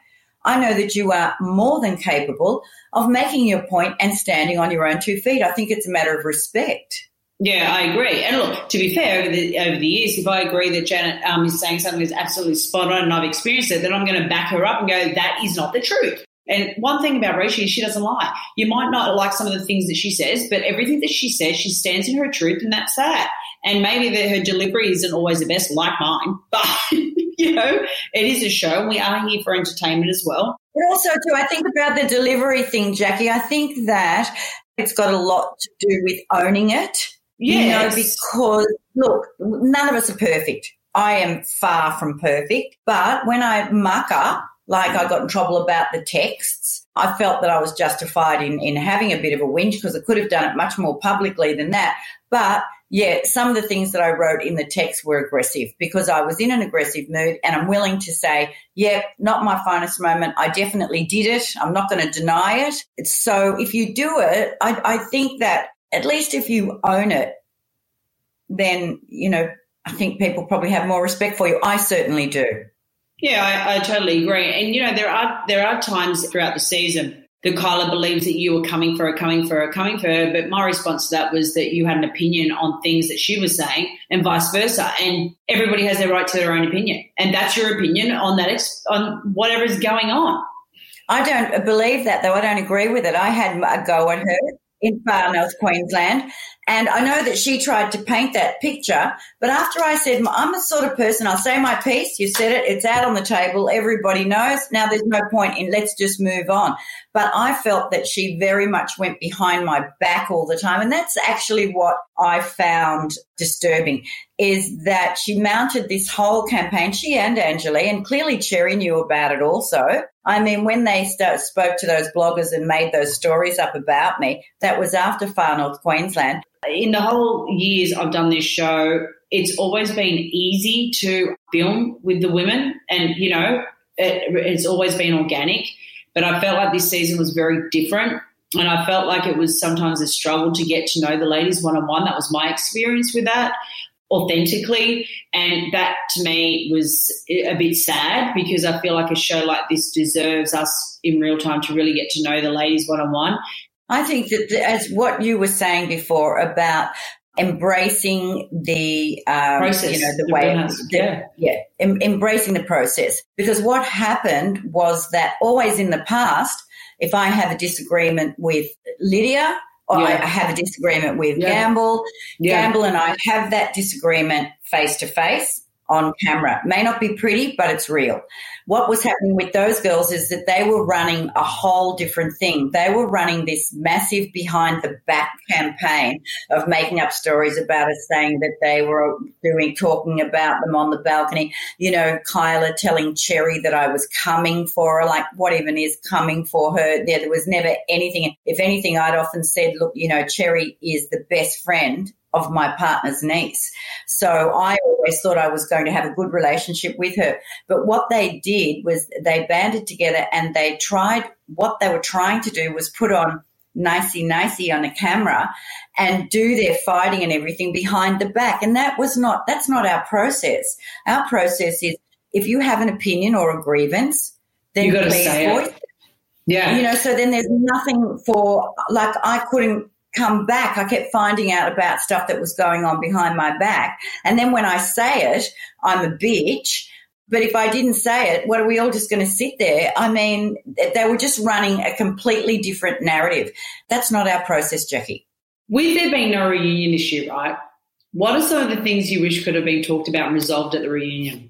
I know that you are more than capable of making your point and standing on your own two feet. I think it's a matter of respect. Yeah, I agree. And look, to be fair, over the, over the years, if I agree that Janet um, is saying something that's absolutely spot on and I've experienced it, then I'm going to back her up and go, that is not the truth. And one thing about Rachel is she doesn't lie. You might not like some of the things that she says, but everything that she says, she stands in her truth, and that's that. And maybe that her delivery isn't always the best, like mine, but you know, it is a show, and we are here for entertainment as well. But also, too, I think about the delivery thing, Jackie. I think that it's got a lot to do with owning it. You know, because look, none of us are perfect. I am far from perfect, but when I muck up, like I got in trouble about the texts, I felt that I was justified in, in having a bit of a whinge because I could have done it much more publicly than that. But yeah, some of the things that I wrote in the text were aggressive because I was in an aggressive mood and I'm willing to say, yeah, not my finest moment. I definitely did it. I'm not going to deny it. So if you do it, I, I think that at least if you own it, then, you know, I think people probably have more respect for you. I certainly do. Yeah, I, I totally agree. And you know, there are there are times throughout the season that Kyla believes that you were coming for her, coming for her, coming for her. But my response to that was that you had an opinion on things that she was saying, and vice versa. And everybody has their right to their own opinion, and that's your opinion on that ex- on whatever is going on. I don't believe that, though. I don't agree with it. I had a go at her in far north Queensland, and I know that she tried to paint that picture. But after I said, I'm the sort of person, I'll say my piece, you said it, it's out on the table, everybody knows. Now there's no point in let's just move on. But I felt that she very much went behind my back all the time. And that's actually what I found disturbing is that she mounted this whole campaign, she and Anjali, and clearly Sherry knew about it also. I mean, when they start, spoke to those bloggers and made those stories up about me, that was after Far North Queensland. In the whole years I've done this show, it's always been easy to film with the women, and you know, it, it's always been organic. But I felt like this season was very different. And I felt like it was sometimes a struggle to get to know the ladies one on one. That was my experience with that authentically. And that to me was a bit sad because I feel like a show like this deserves us in real time to really get to know the ladies one on one. I think that the- as what you were saying before about embracing the um, Process. you know the Everyone way the- yeah. yeah em- embracing the process because what happened was that always in the past if I have a disagreement with Lydia or I Yeah. I have a disagreement with Yeah. Gamble. Gamble and I have that disagreement face to face on camera. May not be pretty, but it's real. What was happening with those girls is that they were running a whole different thing. They were running this massive behind the back campaign of making up stories about us, saying that they were doing, talking about them on the balcony. You know, Kyla telling Sherry that I was coming for her. Like, what even is coming for her? There, there was never anything. If anything, I'd often said, look, you know, Sherry is the best friend of my partner's niece. So I always thought I was going to have a good relationship with her. But what they did was they banded together and they tried, what they were trying to do was put on nicey nicey on a camera and do their fighting and everything behind the back. And that was not, that's not our process. Our process is if you have an opinion or a grievance, then You please say it. Yeah. you know, so then there's nothing for, like, I couldn't come back. I kept finding out about stuff that was going on behind my back. And then when I say it, I'm a bitch. But if I didn't say it, what are we all just going to sit there? I mean, they were just running a completely different narrative. That's not our process, Jackie. With there being no reunion this year, right? What are some of the things you wish could have been talked about and resolved at the reunion?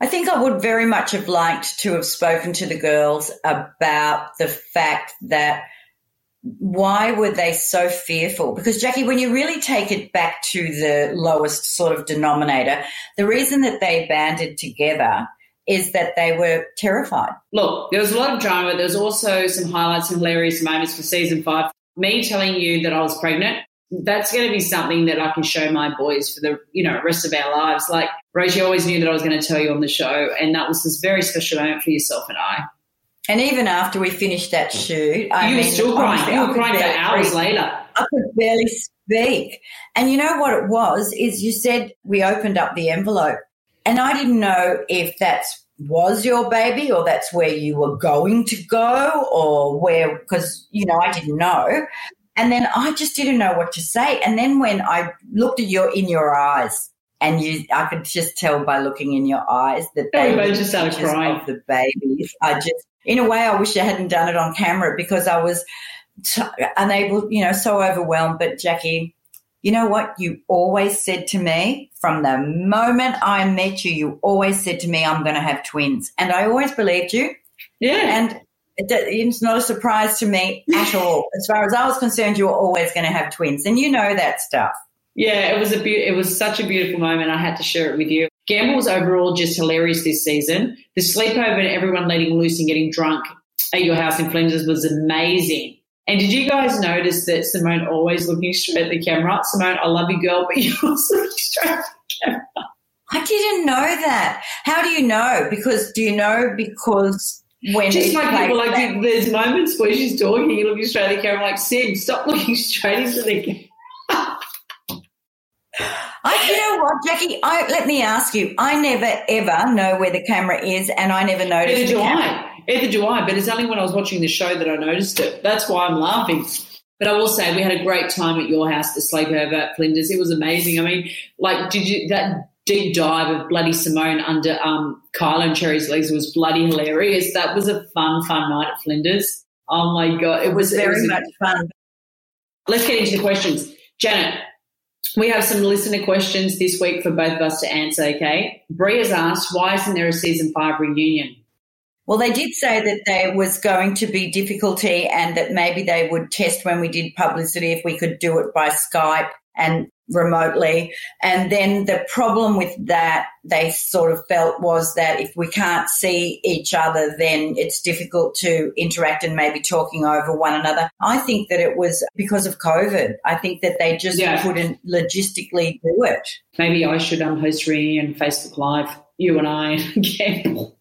I think I would very much have liked to have spoken to the girls about the fact that why were they so fearful? Because Jackie, when you really take it back to the lowest sort of denominator, the reason that they banded together is that they were terrified. Look, there was a lot of drama. There was also some highlights and hilarious moments for season five. Me telling you that I was pregnant, that's going to be something that I can show my boys for the you know rest of our lives. Like Rosie always knew that I was going to tell you on the show, and that was this very special moment for yourself and I. And even after we finished that shoot, I you mean, were still crying. You were crying for hours later. I could barely speak. And you know what it was? Is you said we opened up the envelope, and I didn't know if that's was your baby or that's where you were going to go or where because you know I didn't know. And then I just didn't know what to say. And then when I looked at your in your eyes, and you, I could just tell by looking in your eyes that they Everybody were just started crying. of the babies. I just, in a way, I wish I hadn't done it on camera because I was t- unable, you know, so overwhelmed. But Jackie, you know what? You always said to me from the moment I met you, you always said to me, I'm going to have twins. And I always believed you. Yeah. And it's not a surprise to me at all. As far as I was concerned, you were always going to have twins. And you know that stuff. Yeah, it was a be- it was such a beautiful moment. I had to share it with you. Gamble was overall just hilarious this season. The sleepover and everyone letting loose and getting drunk at your house in Flinders was amazing. And did you guys notice that Simone always looking straight at the camera? Simone, I love you, girl, but you're also looking straight at the camera. I didn't know that. How do you know? Because do you know because when Just like people, like there's moments where she's talking, you're looking straight at the camera, like Sim, stop looking straight into the camera. I, you know what, Jackie? I let me ask you. I never ever know where the camera is, and I never notice Either the do camera. I. Either do I. But it's only when I was watching the show that I noticed it. That's why I'm laughing. But I will say we had a great time at your house, the sleepover at Flinders. It was amazing. I mean, like, did you that deep dive of bloody Simone under um, Kyle and Sherry's legs was bloody hilarious. That was a fun, fun night at Flinders. Oh my god, It was very a- much fun. Let's get into the questions. Janet, we have some listener questions this week for both of us to answer, okay? Bria's asked, why isn't there a season five reunion? Well, they did say that there was going to be difficulty, and that maybe they would test when we did publicity if we could do it by Skype and remotely. And then the problem with that, they sort of felt was that if we can't see each other, then it's difficult to interact and maybe talking over one another. I think that it was because of COVID. I think that they just Yeah. couldn't logistically do it. Maybe I should um, host reunion Facebook Live, you and I and.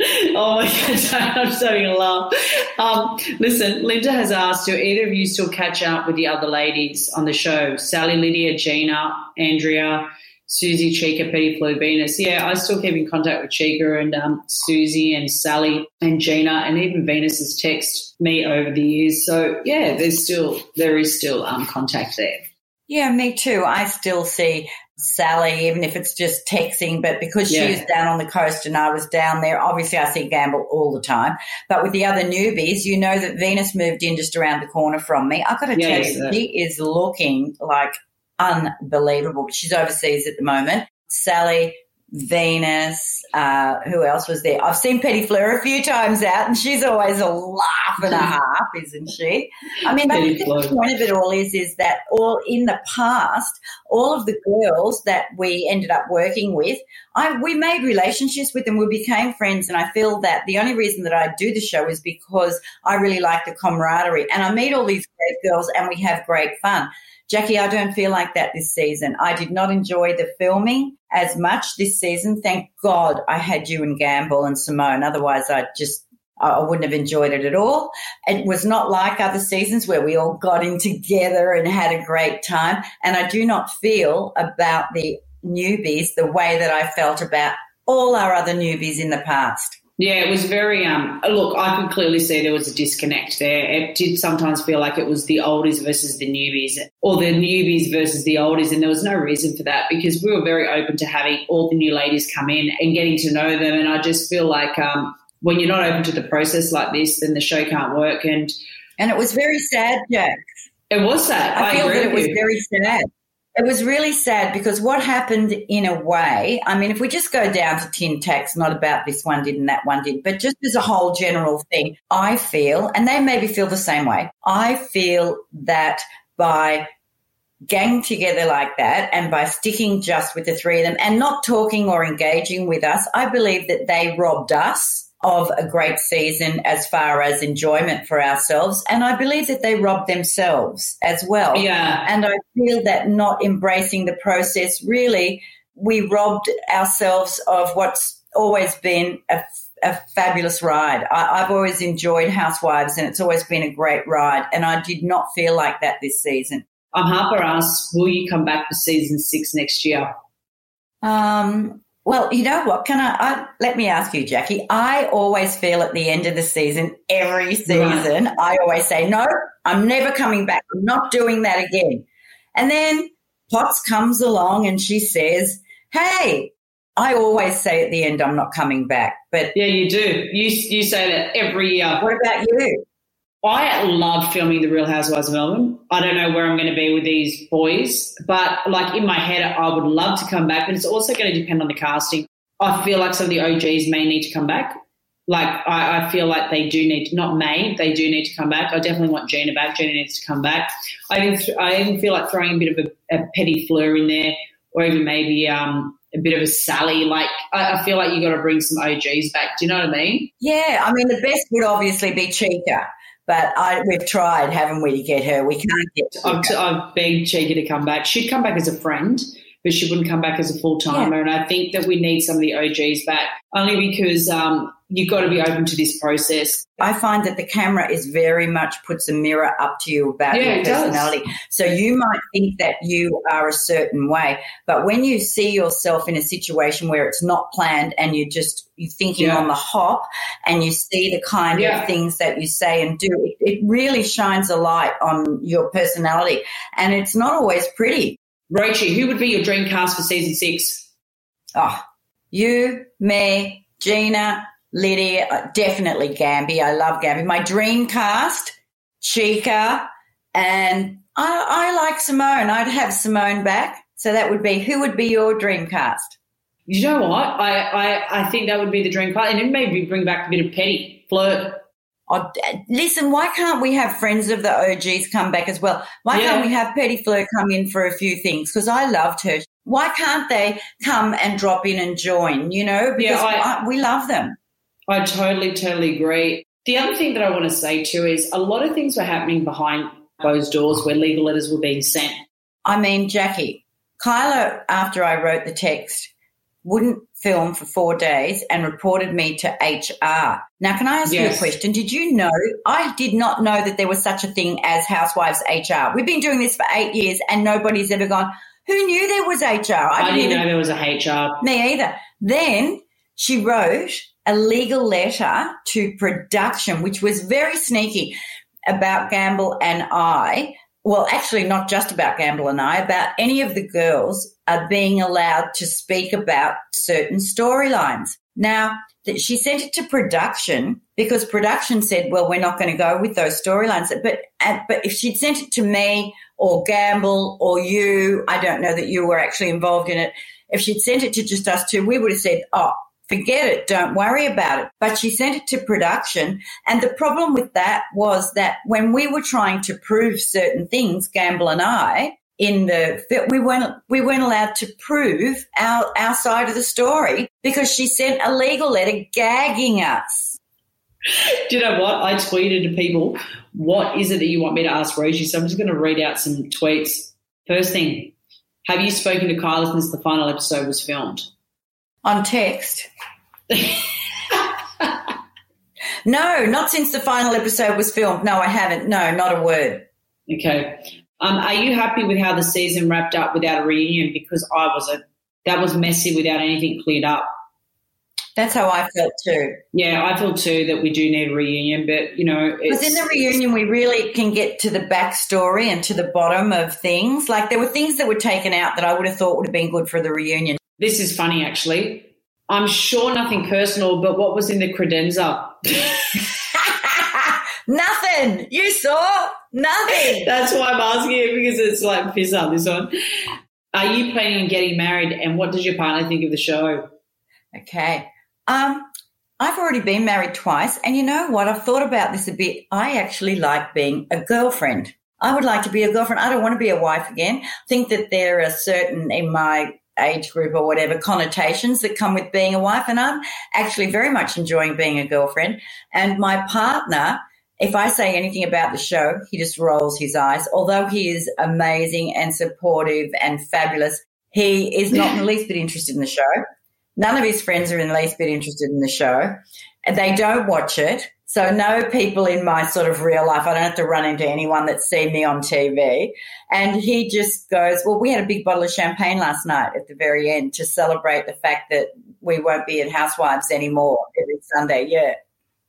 Oh my god, I'm starting to laugh. Um, listen, Linda has asked, do either of you still catch up with the other ladies on the show? Sally, Lydia, Gina, Andrea, Susie, Chyka, Petty Flu, Venus. Yeah, I still keep in contact with Chyka and um, Susie and Sally and Gina, and even Venus has texted me over the years. So yeah, there's still there is still um, contact there. Yeah, me too. I still see Sally, even if it's just texting, but because Yeah. she's down on the coast and I was down there, obviously I see Gamble all the time. But with the other newbies, you know that Venus moved in just around the corner from me. I've got to Yeah, tell you, she is looking like unbelievable. She's overseas at the moment. Sally, Venus, uh, who else was there? I've seen Pettifleur a few times out, and she's always a laugh and a half, isn't she? I mean, Petty the Fleur. point of it all is, is that all in the past, all of the girls that we ended up working with, I we made relationships with them. We became friends, and I feel that the only reason that I do the show is because I really like the camaraderie, and I meet all these great girls, and we have great fun. Jackie, I don't feel like that this season. I did not enjoy the filming as much this season. Thank God I had you and Gamble and Simone. Otherwise, I just I wouldn't have enjoyed it at all. It was not like other seasons where we all got in together and had a great time. And I do not feel about the newbies the way that I felt about all our other newbies in the past. Yeah, it was very. Um, look, I could clearly see there was a disconnect there. It did sometimes feel like it was the oldies versus the newbies, or the newbies versus the oldies, and there was no reason for that because we were very open to having all the new ladies come in and getting to know them. And I just feel like um, when you're not open to the process like this, then the show can't work. And And it was very sad, Jack. it was sad. I, feel agree that it was you. very sad. It was really sad because what happened in a way, I mean, if we just go down to tin tacks, not about this one did and that one did, but just as a whole general thing, I feel, and they maybe feel the same way, I feel that by gang together like that and by sticking just with the three of them and not talking or engaging with us, I believe that they robbed us of a great season as far as enjoyment for ourselves. And I believe that they robbed themselves as well. Yeah. And I feel that not embracing the process really, we robbed ourselves of what's always been a, a fabulous ride. I, I've always enjoyed Housewives and it's always been a great ride. And I did not feel like that this season. Um, Harper asked, will you come back for season six next year? Um, well, you know what? Can I, I, let me ask you, Jackie? I always feel at the end of the season, every season, right. I always say, no, I'm never coming back. I'm not doing that again. And then Potts comes along and she says, hey, I always say at the end, I'm not coming back. But yeah, you do. You you say that every year. What about you? I love filming The Real Housewives of Melbourne. I don't know where I'm going to be with these boys, but like in my head, I would love to come back, but it's also going to depend on the casting. I feel like some of the OGs may need to come back. Like I, I feel like they do need to, not may, they do need to come back. I definitely want Gina back. Gina needs to come back. I even, I even feel like throwing a bit of a, a Pettifleur in there, or even maybe um, a bit of a Sally. Like I, I feel like you got to bring some OGs back. Do you know what I mean? Yeah, I mean the best would obviously be Chyka. But I, we've tried, haven't we, to get her? We can't get. I've, I've begged Chyka to come back. She'd come back as a friend, but she wouldn't come back as a full timer. Yeah. And I think that we need some of the OGs back, only because um, you've got to be open to this process. I find that the camera is very much puts a mirror up to you about yeah, your personality. So you might think that you are a certain way, but when you see yourself in a situation where it's not planned and you're just you're thinking yeah. on the hop and you see the kind yeah. of things that you say and do, it, it really shines a light on your personality, and it's not always pretty. Roachie, who would be your dream cast for season six? Oh, you, me, Gina, Lydia, uh, definitely Gamby. I love Gamby. My dream cast, Chyka, and I, I like Simone. I'd have Simone back. So that would be who would be your dream cast? You know what? I, I, I think that would be the dream cast. And then maybe bring back a bit of Petty, flirt. Oh, listen, why can't we have friends of the OGs come back as well? Why yeah. can't we have Pettifleur come in for a few things? Because I loved her. Why can't they come and drop in and join? You know, because yeah, I, I, we love them. I totally, totally agree. The other thing that I want to say too is a lot of things were happening behind closed doors where legal letters were being sent. I mean, Jackie, Kyla, after I wrote the text, wouldn't film for four days and reported me to HR. Now, can I ask yes. you a question? Did you know? I did not know that there was such a thing as Housewives HR. We've been doing this for eight years and nobody's ever gone, who knew there was HR? I, I didn't, didn't know there was a HR. Me either. Then she wrote a legal letter to production, which was very sneaky about Gamble and I. Well, actually, not just about Gamble and I, about any of the girls are being allowed to speak about certain storylines. Now, that she sent it to production because production said, well, we're not going to go with those storylines. But, but if she'd sent it to me or Gamble or you, I don't know that you were actually involved in it. If she'd sent it to just us two, we would have said, oh, forget it, don't worry about it. But she sent it to production. And the problem with that was that when we were trying to prove certain things, Gamble and I, in the we weren't we weren't allowed to prove our our side of the story because she sent a legal letter gagging us. Do you know what? I tweeted to people, what is it that you want me to ask Rosie? So I'm just going to read out some tweets. First thing, have you spoken to Kyla since the final episode was filmed? On text. no, not since the final episode was filmed. No, I haven't. No, not a word. Okay. Um, are you happy with how the season wrapped up without a reunion? Because I wasn't. That was messy without anything cleared up. That's how I felt too. Yeah, I feel too that we do need a reunion, but you know, because in the reunion we really can get to the backstory and to the bottom of things. Like there were things that were taken out that I would have thought would have been good for the reunion. This is funny, actually. I'm sure nothing personal, but what was in the credenza? nothing. You saw nothing. That's why I'm asking it because it's like piss up this one. Are you planning on getting married? And what does your partner think of the show? Okay. Um, I've already been married twice, and you know what? I've thought about this a bit. I actually like being a girlfriend. I would like to be a girlfriend. I don't want to be a wife again. I think that there are certain in my age group or whatever connotations that come with being a wife, and I'm actually very much enjoying being a girlfriend. And my partner, if I say anything about the show, he just rolls his eyes. Although he is amazing and supportive and fabulous, he is not in the least bit interested in the show. None of his friends are in the least bit interested in the show. They don't watch it. So no people in my sort of real life. I don't have to run into anyone that's seen me on TV. And he just goes, well, we had a big bottle of champagne last night at the very end to celebrate the fact that we won't be in Housewives anymore every Sunday. Yeah.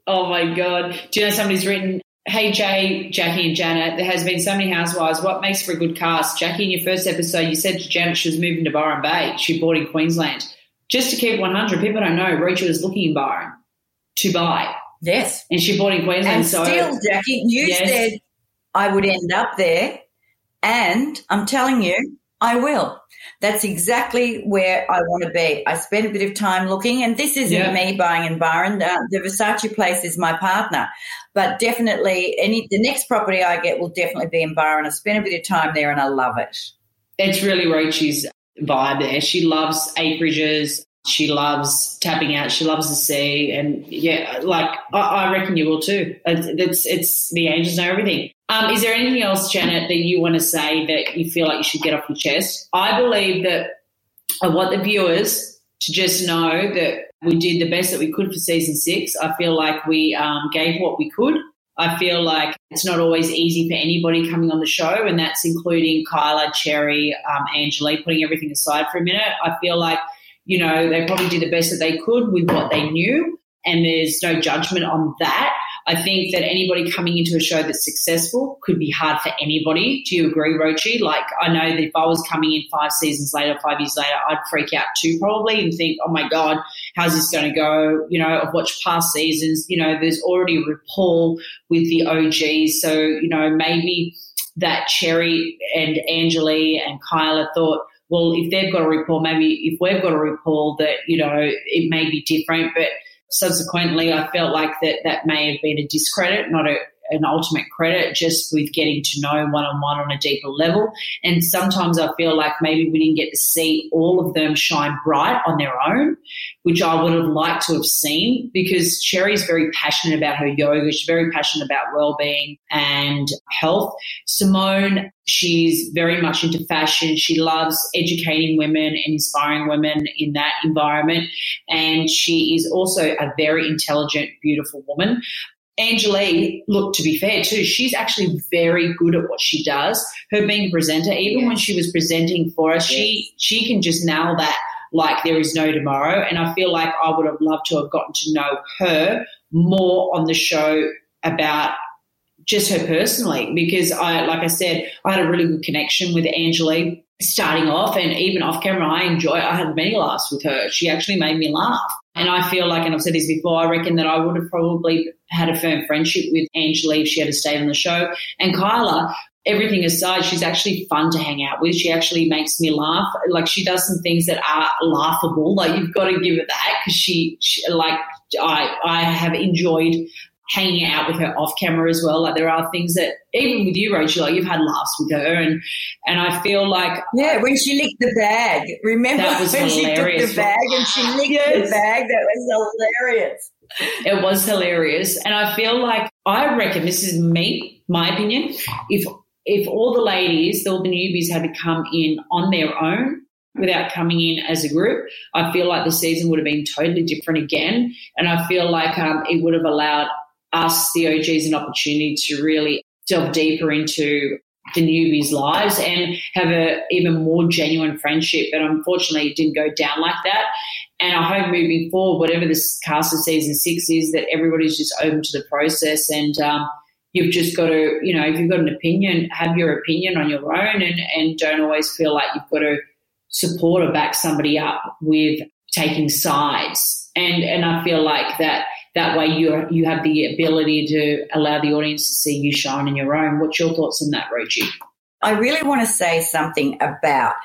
Oh my God. Do you know somebody's written, Hey Jay, Jackie and Janet, there has been so many housewives. What makes for a good cast? Jackie, in your first episode, you said to Janet she was moving to Byron Bay. She bought in Queensland. Just to keep 100, people don't know, Rachel is looking in Byron to buy. Yes. And she bought in Queensland. And so, still, Jackie, you Yes. said I would end up there. And I'm telling you, I will. That's exactly where I want to be. I spent a bit of time looking, and this isn't Yeah. me buying in Byron. Uh, the Versace place is my partner, but definitely, any the next property I get will definitely be in Byron. I spent a bit of time there, and I love it. it's really Rachel's vibe there. She loves acreages. She loves tapping out. She loves the sea. And yeah, like I, I reckon you will too. It's, it's, the angels know everything. Um, is there anything else, Janet, that you want to say that you feel like you should get off your chest? I believe that I want the viewers to just know that we did the best that we could for season six. I feel like we um, gave what we could. I feel like it's not always easy for anybody coming on the show, and that's including Kyla, Sherry, um, Angela, putting everything aside for a minute. I feel like, you know, they probably did the best that they could with what they knew, and there's no judgment on that. I think that anybody coming into a show that's successful could be hard for anybody. Do you agree, Roachie? Like, I know that if I was coming in five seasons later, five years later, I'd freak out too probably and think, oh my God, how's this going to go? You know, I've watched past seasons, you know, there's already a rapport with the OGs. So, you know, maybe that Sherry and Anjali and Kyla thought, well, if they've got a rapport, maybe if we've got a rapport that, you know, it may be different. But subsequently, I felt like that that may have been a discredit, not a, an ultimate credit, just with getting to know one on one on a deeper level. And sometimes I feel like maybe we didn't get to see all of them shine bright on their own, which I would have liked to have seen because Sherry's very passionate about her yoga. She's very passionate about well-being and health. Simone, she's very much into fashion. She loves educating women and inspiring women in that environment. And she is also a very intelligent, beautiful woman. Angeline, look, to be fair too, she's actually very good at what she does. Her being a presenter, even when she was presenting for us, she she can just nail that like there is no tomorrow. And I feel like I would have loved to have gotten to know her more on the show about just her personally because I like I said, I had a really good connection with Angeline starting off and even off camera I enjoy I had many laughs with her. She actually made me laugh. And I feel like, and I've said this before, I reckon that I would have probably had a firm friendship with Angela if she had stayed on the show. And Kyla, everything aside, she's actually fun to hang out with. She actually makes me laugh. Like she does some things that are laughable. Like you've got to give it that because she, she, like I, I have enjoyed hanging out with her off camera as well. Like there are things that even with you, Rachel, like you've had laughs with her, and and I feel like Yeah, when she licked the bag. Remember That was when she took the bag and she licked Yes. the bag? That was hilarious. it was hilarious. And I feel like I reckon this is me, my opinion. If if all the ladies, all the newbies had to come in on their own without coming in as a group, I feel like the season would have been totally different again. And I feel like um, it would have allowed us, the OGs, an opportunity to really delve deeper into the newbies' lives and have a even more genuine friendship. But unfortunately, it didn't go down like that. And I hope moving forward, whatever this cast of season six is, that everybody's just open to the process and um, you've just got to, you know, if you've got an opinion, have your opinion on your own and, and don't always feel like you've got to support or back somebody up with taking sides. And and I feel like that that way you you have the ability to allow the audience to see you shine in your own. What's your thoughts on that, Roachie? I really want to say something about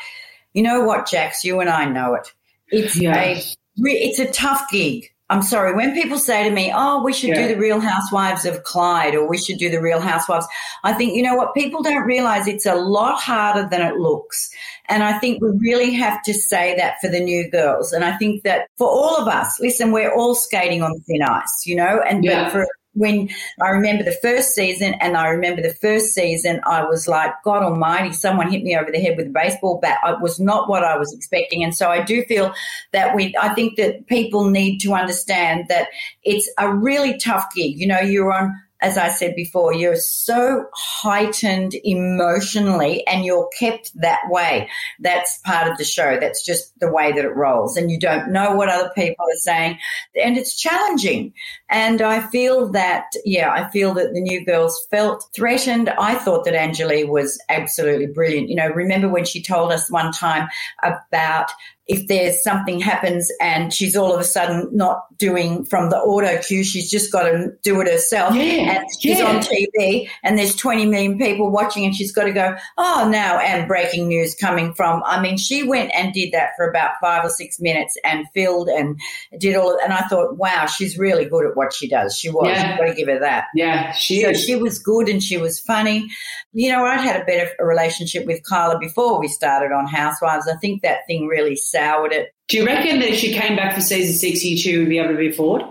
You know what, Jax? You and I know it. It's Yeah. a it's a tough gig. I'm sorry. When people say to me, "Oh, we should do the Real Housewives of Clyde," or "We should do the Real Housewives," I think you know what people don't realize. It's a lot harder than it looks, and I think we really have to say that for the new girls. And I think that for all of us, listen, we're all skating on thin ice, you know. And Yeah. but for when I remember the first season, and I remember the first season, I was like, God Almighty, someone hit me over the head with a baseball bat. It was not what I was expecting, and so I do feel that we. I think that people need to understand that it's a really tough gig. You know, you're on. As I said before, you're so heightened emotionally and you're kept that way. That's part of the show. That's just the way that it rolls. And you don't know what other people are saying. And it's challenging. And I feel that, yeah, I feel that the new girls felt threatened. I thought that Angelique was absolutely brilliant. You know, remember when she told us one time about if there's something happens and she's all of a sudden not doing from the auto cue, she's just got to do it herself. Yeah, and she's yeah. on TV and there's 20 million people watching and she's got to go, oh, now and breaking news coming from. I mean, she went and did that for about five or six minutes and filled and did all of And I thought, wow, she's really good at what she does. She was. Yeah. You've got to give her that. Yeah, she So is. she was good and she was funny. You know, I'd had a better relationship with Kyla before we started on Housewives. I think that thing really soured it. Do you reckon that if she came back for season six, you two would be able to move forward?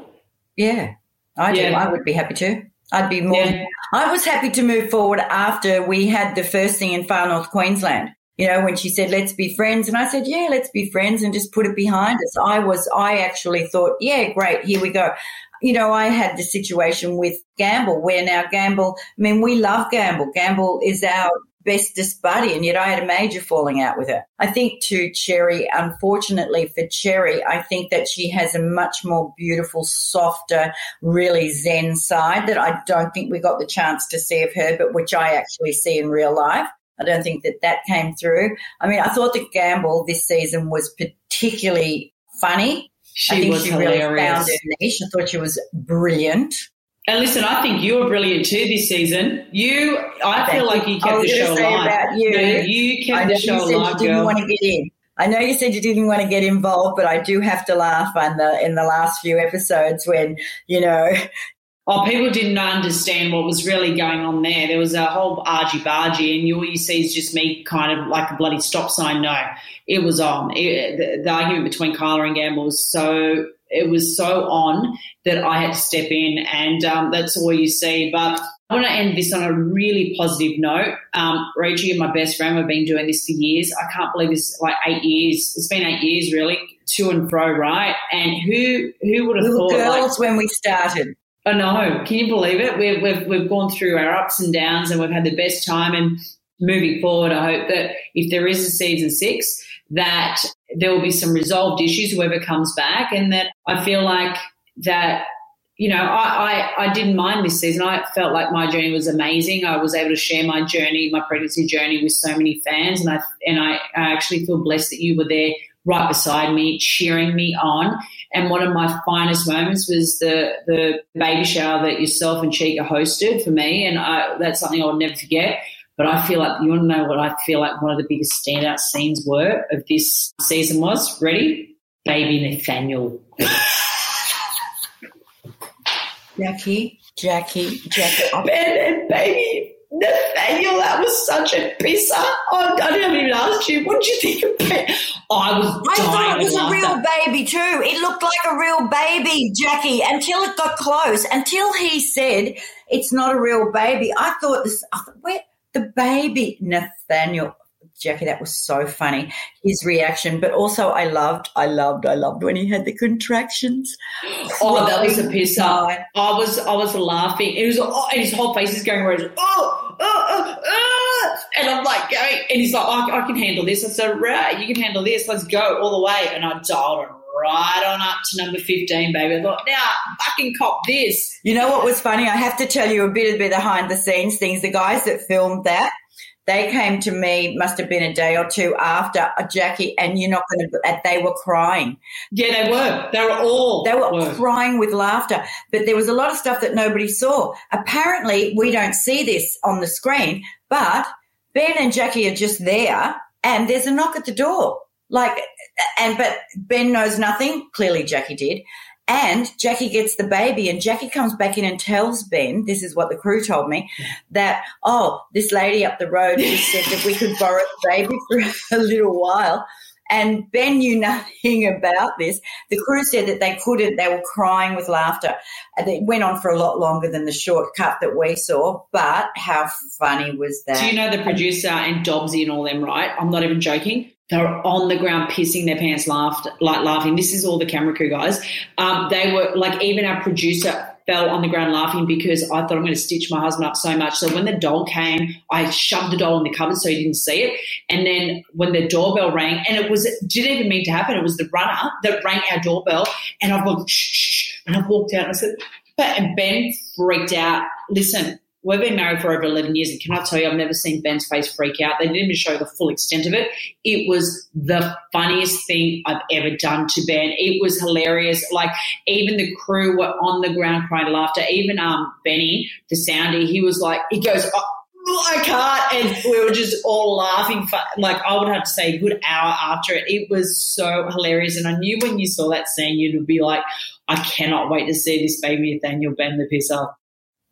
Yeah, I do. Yeah. I would be happy to. I'd be more. Yeah. I was happy to move forward after we had the first thing in Far North Queensland. You know, when she said, let's be friends. And I said, yeah, let's be friends and just put it behind us. I was, I actually thought, yeah, great, here we go. You know, I had the situation with Gamble where now Gamble, I mean, we love Gamble. Gamble is our bestest buddy, and yet I had a major falling out with her. I think to Sherry, unfortunately for Sherry, I think that she has a much more beautiful, softer, really zen side that I don't think we got the chance to see of her, but which I actually see in real life. I don't think that that came through. I mean, I thought that Gamble this season was particularly funny. She I think was she really hilarious. found her niche. I thought she was brilliant. And listen, I think you were brilliant too this season. You, I Thank feel like you I kept the show say alive. about you. No, you I kept know the show you said alive, you didn't girl. want to get in. I know you said you didn't want to get involved, but I do have to laugh in the in the last few episodes when you know Oh, people didn't understand what was really going on there. There was a whole argy bargy, and you, all you see is just me kind of like a bloody stop sign. No, it was on. It, the, the argument between Kyla and Gamble was so it was so on that I had to step in, and um, that's all you see. But I want to end this on a really positive note. Um, Rachel, you're my best friend. We've been doing this for years. I can't believe it's like eight years. It's been eight years, really, to and fro, right? And who who would have were thought? like, girls when we started. I know. Can you believe it? We've, we've, we've gone through our ups and downs and we've had the best time. And moving forward, I hope that if there is a season six, that there will be some resolved issues, whoever comes back. And that I feel like that, you know, I, I, I didn't mind this season. I felt like my journey was amazing. I was able to share my journey, my pregnancy journey with so many fans. And I, and I, I actually feel blessed that you were there right beside me, cheering me on. And one of my finest moments was the the baby shower that yourself and Chyka hosted for me, and I, that's something I'll never forget. But I feel like you want to know what I feel like one of the biggest standout scenes were of this season was. Ready, baby Nathaniel. Jackie, Jackie, Jackie. Oh, and baby Nathaniel, that was such a pisser. Oh, I didn't even ask you. What did you think of it? Oh, I was I thought it was a real baby too. It looked like a real baby, Jackie, until it got close. Until he said it's not a real baby. I thought this. I thought, where the baby Nathaniel. Jackie, that was so funny. His reaction, but also I loved, I loved, I loved when he had the contractions. Oh, that was a Crying piss up. I was, I was laughing. It was, oh, and his whole face is going red. Oh, oh, oh, oh. and I'm like going, and he's like, I, I can handle this. I said, right, you can handle this. Let's go all the way. And I dialed it right on up to number 15, baby. I thought, now fucking cop this. You know what was funny? I have to tell you a bit of the behind the scenes things. The guys that filmed that, they came to me, must have been a day or two after Jackie, and you're not going to, they were crying. Yeah, they were. They were all. They were crying with laughter, but there was a lot of stuff that nobody saw. Apparently, we don't see this on the screen, but Ben and Jackie are just there and there's a knock at the door. Like, and but Ben knows nothing. Clearly, Jackie did. And Jackie gets the baby, and Jackie comes back in and tells Ben, this is what the crew told me, that, oh, this lady up the road just said that we could borrow the baby for a little while. And Ben knew nothing about this. The crew said that they couldn't, they were crying with laughter. And it went on for a lot longer than the short cut that we saw. But how funny was that? Do you know the producer and Dobbsy and all them, right? I'm not even joking. They were on the ground pissing their pants, laughed like laughing. This is all the camera crew guys. Um, they were like even our producer fell on the ground laughing because I thought I'm going to stitch my husband up so much. So when the doll came, I shoved the doll in the cupboard so he didn't see it. And then when the doorbell rang, and it was didn't even mean to happen. It was the runner that rang our doorbell, and I've gone shh, shh, and I walked out and I said, but and Ben freaked out. Listen, We've been married for over 11 years, and can I tell you, I've never seen Ben's face freak out. They didn't even show the full extent of it. It was the funniest thing I've ever done to Ben. It was hilarious. Like, even the crew were on the ground crying laughter. Even um, Benny, the soundy, he was like, he goes, oh, I can't. And we were just all laughing. For, like, I would have to say a good hour after it. It was so hilarious. And I knew when you saw that scene, you'd be like, I cannot wait to see this baby Nathaniel bend the piss up.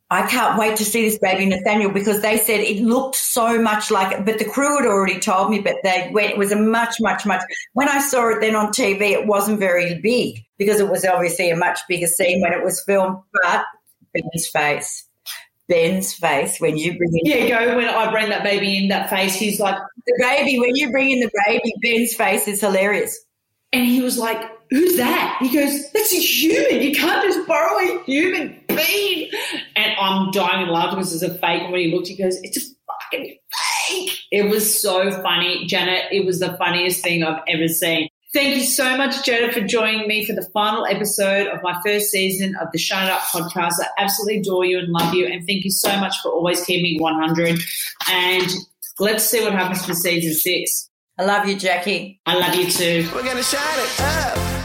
I can't wait to see this baby Nathaniel because they said it looked so much like it, but the crew had already told me, but they went, it was a much, much, much. When I saw it then on TV, it wasn't very big because it was obviously a much bigger scene when it was filmed, but Ben's face. Ben's face when you bring in Yeah, go when I bring that baby in that face, he's like the baby, when you bring in the baby, Ben's face is hilarious. and he was like, Who's that? He goes, That's a human. You can't just borrow a human being. And I'm dying in laughter because it's a fake. And when he looked, he goes, It's a fucking fake. It was so funny. Janet, it was the funniest thing I've ever seen. Thank you so much, Janet, for joining me for the final episode of my first season of the Shine It Up podcast. I absolutely adore you and love you. And thank you so much for always keeping 100. And let's see what happens for season six. I love you, Jackie. I love you too. We're gonna shine it up.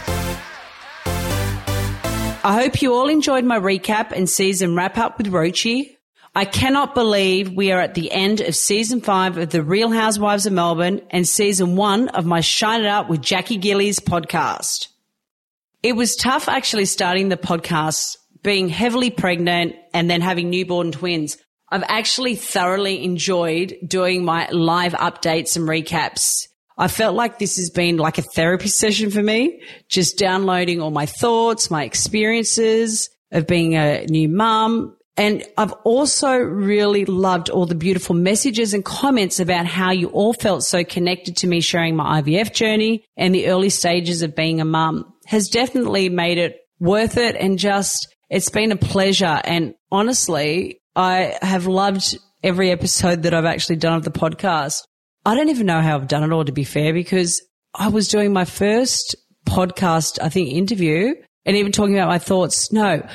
I hope you all enjoyed my recap and season wrap up with Roachie. I cannot believe we are at the end of season five of The Real Housewives of Melbourne and season one of my Shine It Up with Jackie Gillies podcast. It was tough actually starting the podcast, being heavily pregnant and then having newborn twins. I've actually thoroughly enjoyed doing my live updates and recaps. I felt like this has been like a therapy session for me, just downloading all my thoughts, my experiences of being a new mum. And I've also really loved all the beautiful messages and comments about how you all felt so connected to me sharing my IVF journey and the early stages of being a mum has definitely made it worth it. And just, it's been a pleasure. And honestly, I have loved every episode that I've actually done of the podcast. I don't even know how I've done it all, to be fair, because I was doing my first podcast, I think, interview and even talking about my thoughts. No,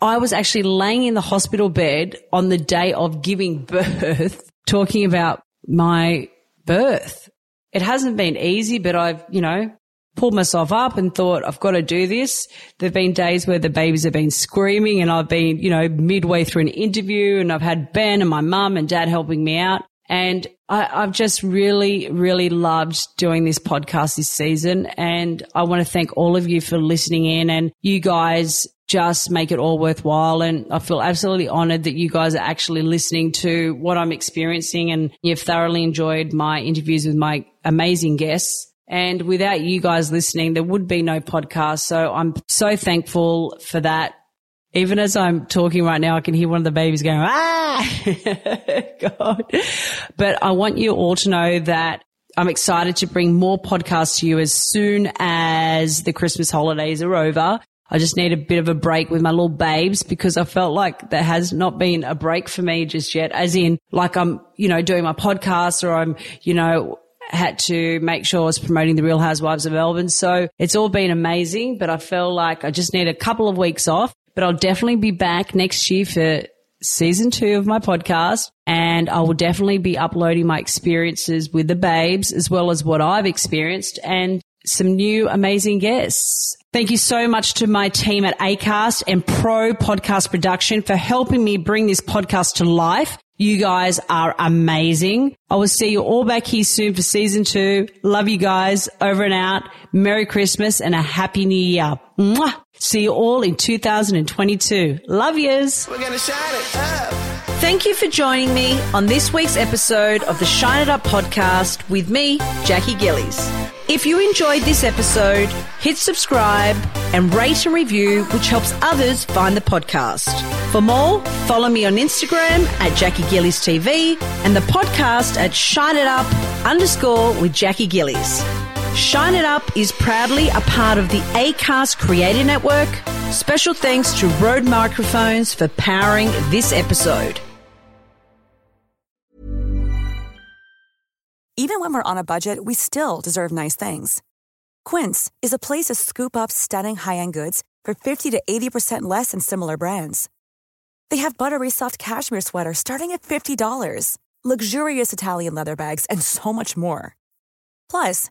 I was actually laying in the hospital bed on the day of giving birth, talking about my birth. It hasn't been easy, but I've, you know, pulled myself up and thought, I've got to do this. There've been days where the babies have been screaming and I've been, you know, midway through an interview and I've had Ben and my mum and dad helping me out. And I, I've just really, really loved doing this podcast this season. And I want to thank all of you for listening in and you guys just make it all worthwhile. And I feel absolutely honored that you guys are actually listening to what I'm experiencing and you've thoroughly enjoyed my interviews with my amazing guests. And without you guys listening, there would be no podcast. So I'm so thankful for that. Even as I'm talking right now, I can hear one of the babies going, ah, God. But I want you all to know that I'm excited to bring more podcasts to you as soon as the Christmas holidays are over. I just need a bit of a break with my little babes because I felt like there has not been a break for me just yet, as in like I'm, you know, doing my podcast or I'm, you know, had to make sure I was promoting the Real Housewives of Melbourne. So it's all been amazing, but I feel like I just need a couple of weeks off, but I'll definitely be back next year for season two of my podcast and I will definitely be uploading my experiences with the babes as well as what I've experienced and some new amazing guests. Thank you so much to my team at ACAST and Pro Podcast Production for helping me bring this podcast to life You guys are amazing. I will see you all back here soon for season two. Love you guys. Over and out. Merry Christmas and a happy new year. Mwah. See you all in 2022. Love yous. We're gonna shine it up. Thank you for joining me on this week's episode of the Shine It Up podcast with me, Jackie Gillies. If you enjoyed this episode, hit subscribe and rate and review, which helps others find the podcast. For more, follow me on Instagram at Jackie Gillies TV and the podcast at Shine It Up underscore with Jackie Gillies. Shine It Up is proudly a part of the ACAST Creator Network. Special thanks to Rode Microphones for powering this episode. Even when we're on a budget, we still deserve nice things. Quince is a place to scoop up stunning high-end goods for 50 to 80% less than similar brands. They have buttery soft cashmere sweaters starting at $50, luxurious Italian leather bags, and so much more. Plus,